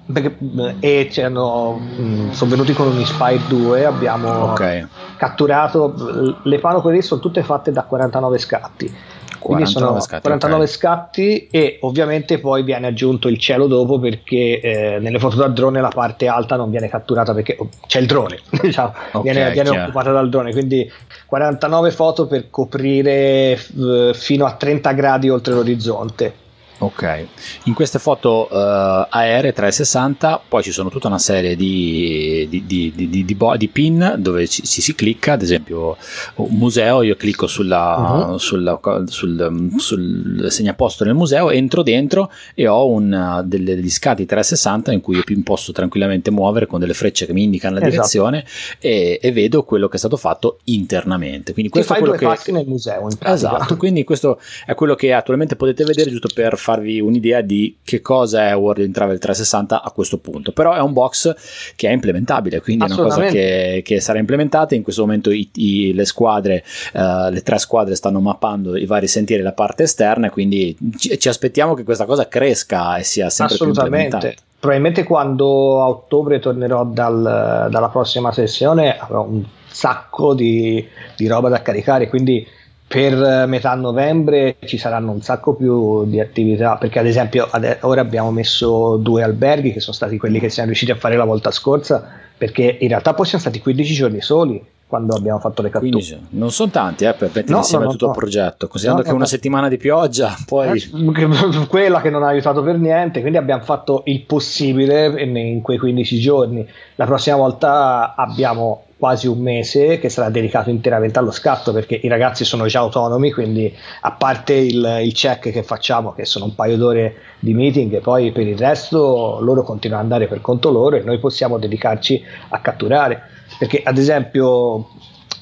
e c'erano, mm, sono venuti con un Inspire 2 abbiamo okay. catturato le panople sono tutte fatte da 49 scatti quindi sono scatti, 49 okay. scatti e ovviamente poi viene aggiunto il cielo dopo perché eh, nelle foto da drone la parte alta non viene catturata perché oh, c'è il drone diciamo, okay, viene, viene occupata dal drone quindi 49 foto per coprire f- fino a 30 gradi oltre l'orizzonte Ok, in queste foto uh, aeree 360 poi ci sono tutta una serie di, di, di, di pin dove ci, ci, si clicca, ad esempio un museo, io clicco sulla, uh-huh. sulla, sul, sul, segnaposto nel museo, entro dentro e ho un, delle, degli scatti 360 in cui io posso tranquillamente muovere con delle frecce che mi indicano la esatto. direzione e, e, vedo quello che è stato fatto internamente. Quindi questo Ti è quello due che... passi nel museo in pratica. Esatto, quindi questo è quello che attualmente potete vedere giusto per fare farvi un'idea di che cosa è World Travel 360 a questo punto. Però è un box che è implementabile, quindi è una cosa che, che sarà implementata. In questo momento i, i, le squadre, uh, le tre squadre stanno mappando i vari sentieri e la parte esterna, quindi ci, ci aspettiamo che questa cosa cresca e sia sempre più implementata probabilmente quando a ottobre tornerò dal, dalla prossima sessione avrò un sacco di, di, roba da caricare quindi per metà novembre ci saranno un sacco più di attività perché ad esempio ad, ora abbiamo messo due alberghi che sono stati quelli che siamo riusciti a fare la volta scorsa perché in realtà poi siamo stati 15 giorni soli quando abbiamo fatto le catture. 15. Non sono tanti eh, per mettere no, insieme no, tutto no, il progetto, considerando che una settimana di pioggia, poi... Eh, quella che non ha aiutato per niente, quindi abbiamo fatto il possibile in quei 15 giorni. La prossima volta abbiamo quasi un mese che sarà dedicato interamente allo scatto perché i ragazzi sono già autonomi, quindi a parte il, il check che facciamo, che sono un paio d'ore di meeting, poi per il resto loro continuano ad andare per conto loro e noi possiamo dedicarci a catturare perché ad esempio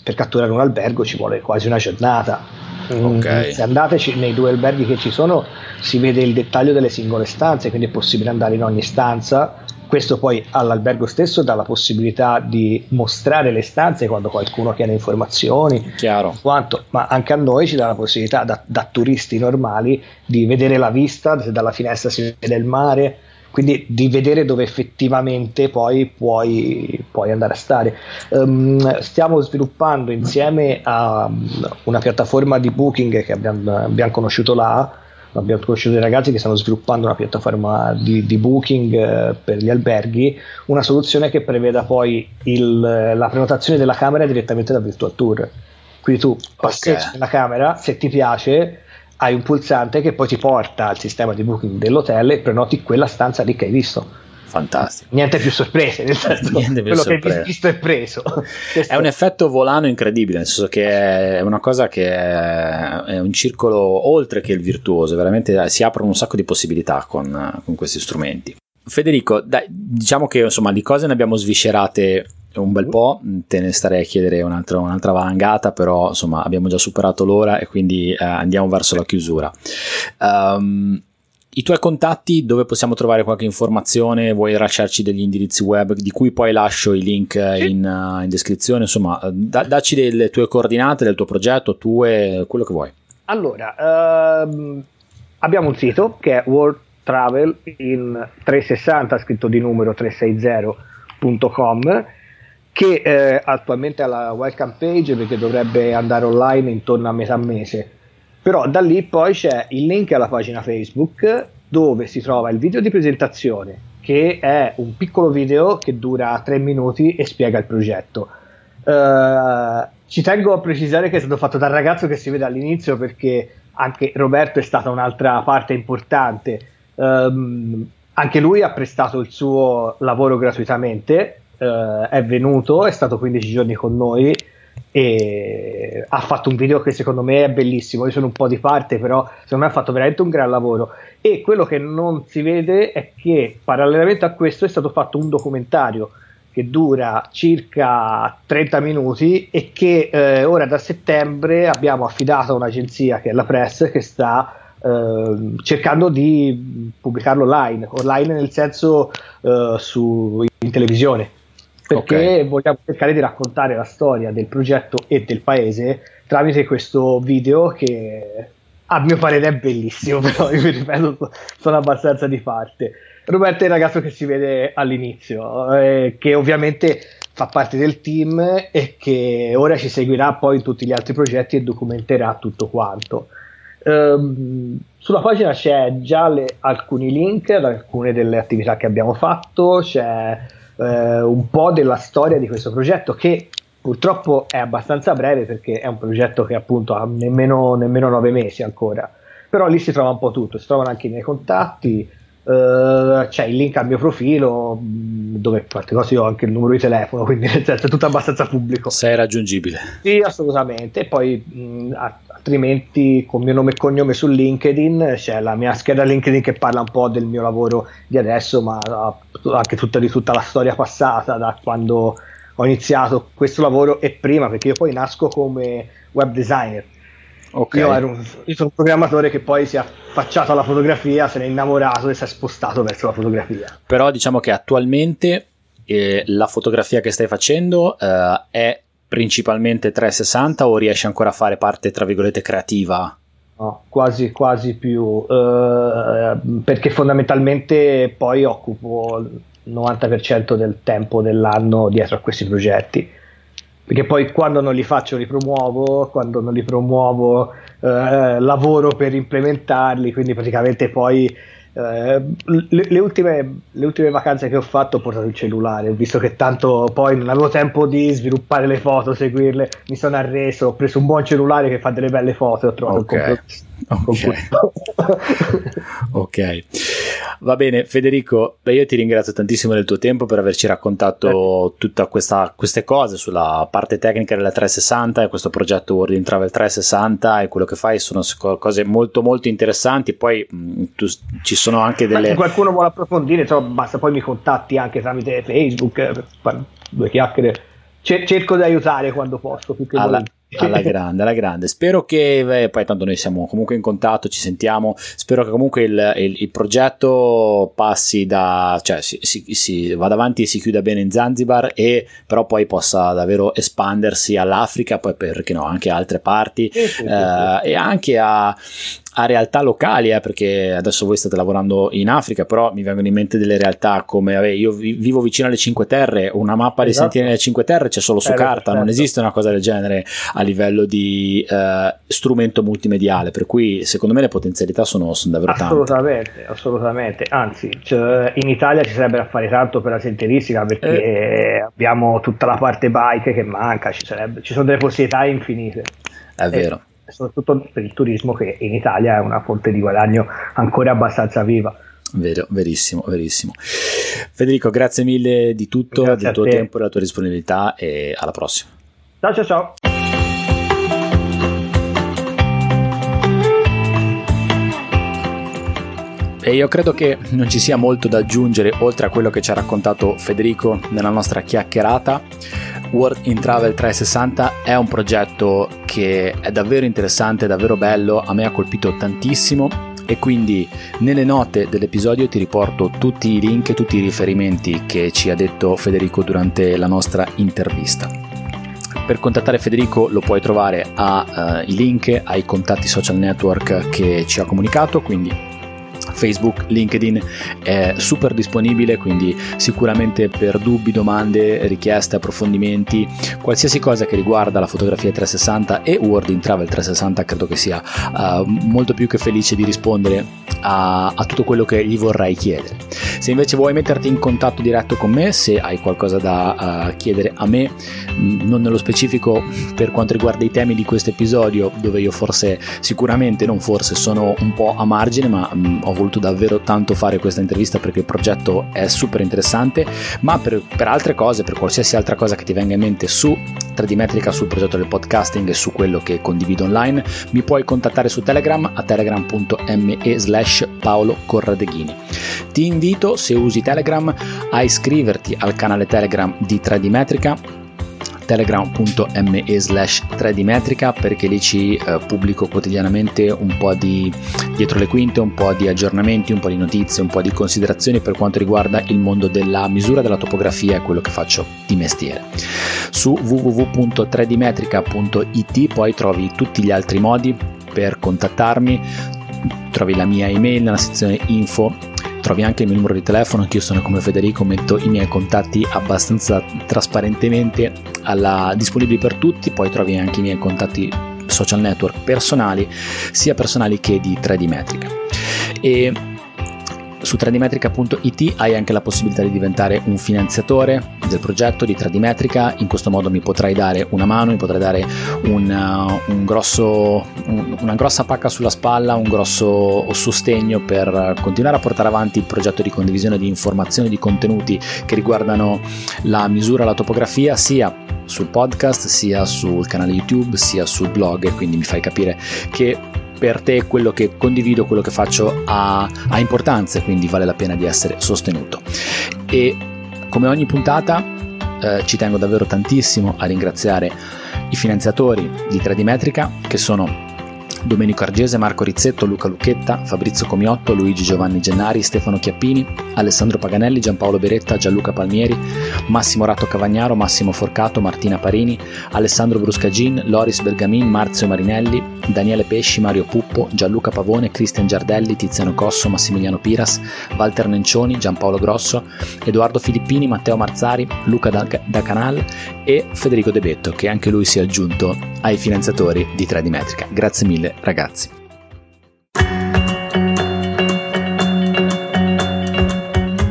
per catturare un albergo ci vuole quasi una giornata. Okay. Se andate nei due alberghi che ci sono si vede il dettaglio delle singole stanze, quindi è possibile andare in ogni stanza. Questo poi all'albergo stesso dà la possibilità di mostrare le stanze quando qualcuno chiede informazioni, quanto, ma anche a noi ci dà la possibilità da, da turisti normali di vedere la vista, se dalla finestra si vede il mare, quindi di vedere dove effettivamente poi puoi, puoi andare a stare. Um, stiamo sviluppando insieme a una piattaforma di booking che abbiamo, abbiamo conosciuto là, abbiamo conosciuto dei ragazzi che stanno sviluppando una piattaforma di, di booking eh, per gli alberghi, una soluzione che preveda poi il, la prenotazione della camera direttamente da Virtual Tour. Quindi tu passeggi okay. nella camera, se ti piace, hai un pulsante che poi ti porta al sistema di booking dell'hotel e prenoti quella stanza lì che hai visto. Fantastico. Niente più sorprese, nel senso Niente quello sorprese. che visto è preso. è un effetto volano incredibile, nel senso che è una cosa che è un circolo oltre che il virtuoso, veramente si aprono un sacco di possibilità con, con questi strumenti. Federico, dai, diciamo che insomma di cose ne abbiamo sviscerate un bel po', te ne starei a chiedere un'altra, un'altra valangata, però insomma abbiamo già superato l'ora e quindi eh, andiamo verso la chiusura. Um, I tuoi contatti, dove possiamo trovare qualche informazione? Vuoi lasciarci degli indirizzi web di cui poi lascio i link in, uh, in descrizione? Insomma, da, dacci delle tue coordinate del tuo progetto, tue, quello che vuoi. Allora, ehm, abbiamo un sito che è World Travel in 360, scritto di numero 360.com che eh, attualmente ha la welcome page perché dovrebbe andare online intorno a metà mese. Però da lì poi c'è il link alla pagina Facebook dove si trova il video di presentazione, che è un piccolo video che dura tre minuti e spiega il progetto. Uh, ci tengo a precisare che è stato fatto dal ragazzo che si vede all'inizio perché anche Roberto è stata un'altra parte importante. Um, anche lui ha prestato il suo lavoro gratuitamente eh, è venuto, è stato 15 giorni con noi e ha fatto un video che secondo me è bellissimo. Io sono un po' di parte, però secondo me ha fatto veramente un gran lavoro. E quello che non si vede è che parallelamente a questo è stato fatto un documentario che dura circa 30 minuti e che eh, ora da settembre abbiamo affidato a un'agenzia che è la Press che sta eh, cercando di pubblicarlo online, online nel senso eh, su, in televisione perché okay. vogliamo cercare di raccontare la storia del progetto e del paese tramite questo video che a mio parere è bellissimo, però io vi ripeto, sono abbastanza di parte. Roberto è il ragazzo che si vede all'inizio, eh, che ovviamente fa parte del team e che ora ci seguirà poi in tutti gli altri progetti e documenterà tutto quanto. Um, sulla pagina c'è già le, alcuni link ad alcune delle attività che abbiamo fatto, c'è eh, un po' della storia di questo progetto che purtroppo è abbastanza breve perché è un progetto che appunto ha nemmeno, nemmeno nove mesi ancora. Però lì si trova un po' tutto, si trovano anche i miei contatti Uh, c'è il link al mio profilo dove in parte cose io ho anche il numero di telefono quindi nel senso è tutto abbastanza pubblico. Sei raggiungibile. Sì assolutamente. E poi mh, altrimenti con mio nome e cognome su LinkedIn c'è la mia scheda LinkedIn che parla un po' del mio lavoro di adesso ma anche tutta, di tutta la storia passata da quando ho iniziato questo lavoro e prima perché io poi nasco come web designer Okay. Io, un, io, sono un programmatore che poi si è affacciato alla fotografia, se ne è innamorato e si è spostato verso la fotografia. Però diciamo che attualmente eh, la fotografia che stai facendo eh, è principalmente 360 o riesci ancora a fare parte, tra virgolette, creativa? No, quasi, quasi più, eh, perché fondamentalmente poi occupo il 90% del tempo dell'anno dietro a questi progetti perché poi quando non li faccio li promuovo, quando non li promuovo eh, lavoro per implementarli, quindi praticamente poi eh, le, le, ultime, le, ultime, vacanze che ho fatto ho portato il cellulare, ho visto che tanto poi non avevo tempo di sviluppare le foto, seguirle, mi sono arreso, ho preso un buon cellulare che fa delle belle foto e ho trovato okay. un compromesso. Ok. ok. Va bene, Federico, beh, io ti ringrazio tantissimo del tuo tempo per averci raccontato tutte queste cose sulla parte tecnica della 360 e questo progetto World in Travel 360 e quello che fai sono cose molto molto interessanti. Poi mh, tu, ci sono anche delle... Se qualcuno vuole approfondire, insomma, basta poi mi contatti anche tramite Facebook, eh, due chiacchiere. cerco di aiutare quando posso, più che alla, alla grande, alla grande. Spero che, eh, poi tanto noi siamo comunque in contatto, ci sentiamo, spero che comunque il, il, il progetto passi da, cioè si, si, si, vada avanti e si chiuda bene in Zanzibar e però poi possa davvero espandersi all'Africa, poi perché no, anche a altre parti eh, e anche a, a realtà locali, eh, perché adesso voi state lavorando in Africa, però mi vengono in mente delle realtà come vabbè, io vivo vicino alle Cinque Terre, una mappa esatto. dei sentieri delle Cinque Terre c'è solo su eh, carta, certo. non esiste una cosa del genere a livello di eh, strumento multimediale, per cui secondo me le potenzialità sono, sono davvero assolutamente, tante. Assolutamente, anzi cioè, in Italia ci sarebbe da fare tanto per la sentieristica perché eh. abbiamo tutta la parte bike che manca, ci, sarebbe, ci sono delle possibilità infinite. È vero soprattutto per il turismo che in Italia è una fonte di guadagno ancora abbastanza viva. Vero, verissimo, verissimo. Federico, grazie mille di tutto, grazie del tuo te. tempo, della tua disponibilità e alla prossima. Ciao ciao ciao. E io credo che non ci sia molto da aggiungere oltre a quello che ci ha raccontato Federico nella nostra chiacchierata. World in Travel 360 è un progetto che è davvero interessante, davvero bello, a me ha colpito tantissimo e quindi nelle note dell'episodio ti riporto tutti i link, tutti i riferimenti che ci ha detto Federico durante la nostra intervista. Per contattare Federico lo puoi trovare ai uh, link ai contatti social network che ci ha comunicato, quindi Facebook, LinkedIn è super disponibile, quindi sicuramente per dubbi, domande, richieste, approfondimenti, qualsiasi cosa che riguarda la fotografia 360 e World in Travel 360 credo che sia uh, molto più che felice di rispondere a, a tutto quello che gli vorrai chiedere. Se invece vuoi metterti in contatto diretto con me, se hai qualcosa da uh, chiedere a me, mm, non nello specifico per quanto riguarda i temi di questo episodio, dove io forse, sicuramente, non forse, sono un po' a margine, ma um, ho voluto davvero tanto fare questa intervista perché il progetto è super interessante, ma per, per altre cose, per qualsiasi altra cosa che ti venga in mente su 3D Metrica, sul progetto del podcasting e su quello che condivido online, mi puoi contattare su Telegram a telegram.me slash Paolo Corradeghini. Ti invito, se usi Telegram, a iscriverti al canale Telegram di 3D Metrica telegram.me slash 3dmetrica perché lì ci eh, pubblico quotidianamente un po' di dietro le quinte, un po' di aggiornamenti, un po' di notizie, un po' di considerazioni per quanto riguarda il mondo della misura della topografia e quello che faccio di mestiere. Su www.3dmetrica.it poi trovi tutti gli altri modi per contattarmi, trovi la mia email nella sezione info trovi anche il mio numero di telefono, anche io sono come Federico, metto i miei contatti abbastanza trasparentemente alla, disponibili per tutti, poi trovi anche i miei contatti social network personali, sia personali che di 3D Metrica. E su 3dmetrica.it hai anche la possibilità di diventare un finanziatore del progetto di 3dmetrica, in questo modo mi potrai dare una mano, mi potrai dare un, uh, un grosso, un, una grossa pacca sulla spalla, un grosso sostegno per continuare a portare avanti il progetto di condivisione di informazioni, di contenuti che riguardano la misura, la topografia, sia sul podcast, sia sul canale YouTube, sia sul blog, quindi mi fai capire che per te quello che condivido, quello che faccio ha, ha importanza quindi vale la pena di essere sostenuto. E come ogni puntata eh, ci tengo davvero tantissimo a ringraziare i finanziatori di 3D Metrica che sono Domenico Argese, Marco Rizzetto, Luca Lucchetta, Fabrizio Comiotto, Luigi Giovanni Gennari, Stefano Chiappini, Alessandro Paganelli, Giampaolo Beretta, Gianluca Palmieri, Massimo Ratto Cavagnaro, Massimo Forcato, Martina Parini, Alessandro Bruscagin, Loris Bergamin, Marzio Marinelli, Daniele Pesci, Mario Puppo, Gianluca Pavone, Cristian Giardelli, Tiziano Cosso, Massimiliano Piras, Walter Nencioni, Giampaolo Grosso, Edoardo Filippini, Matteo Marzari, Luca da, da Canal e Federico De Betto, che anche lui si è aggiunto ai finanziatori di 3D Metrica. Grazie mille ragazzi.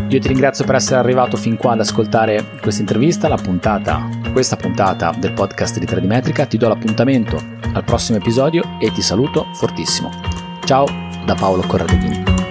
Io ti ringrazio per essere arrivato fin qua ad ascoltare questa intervista, la puntata, questa puntata del podcast di 3D Metrica. Ti do l'appuntamento al prossimo episodio e ti saluto fortissimo. Ciao da Paolo Corradeghini.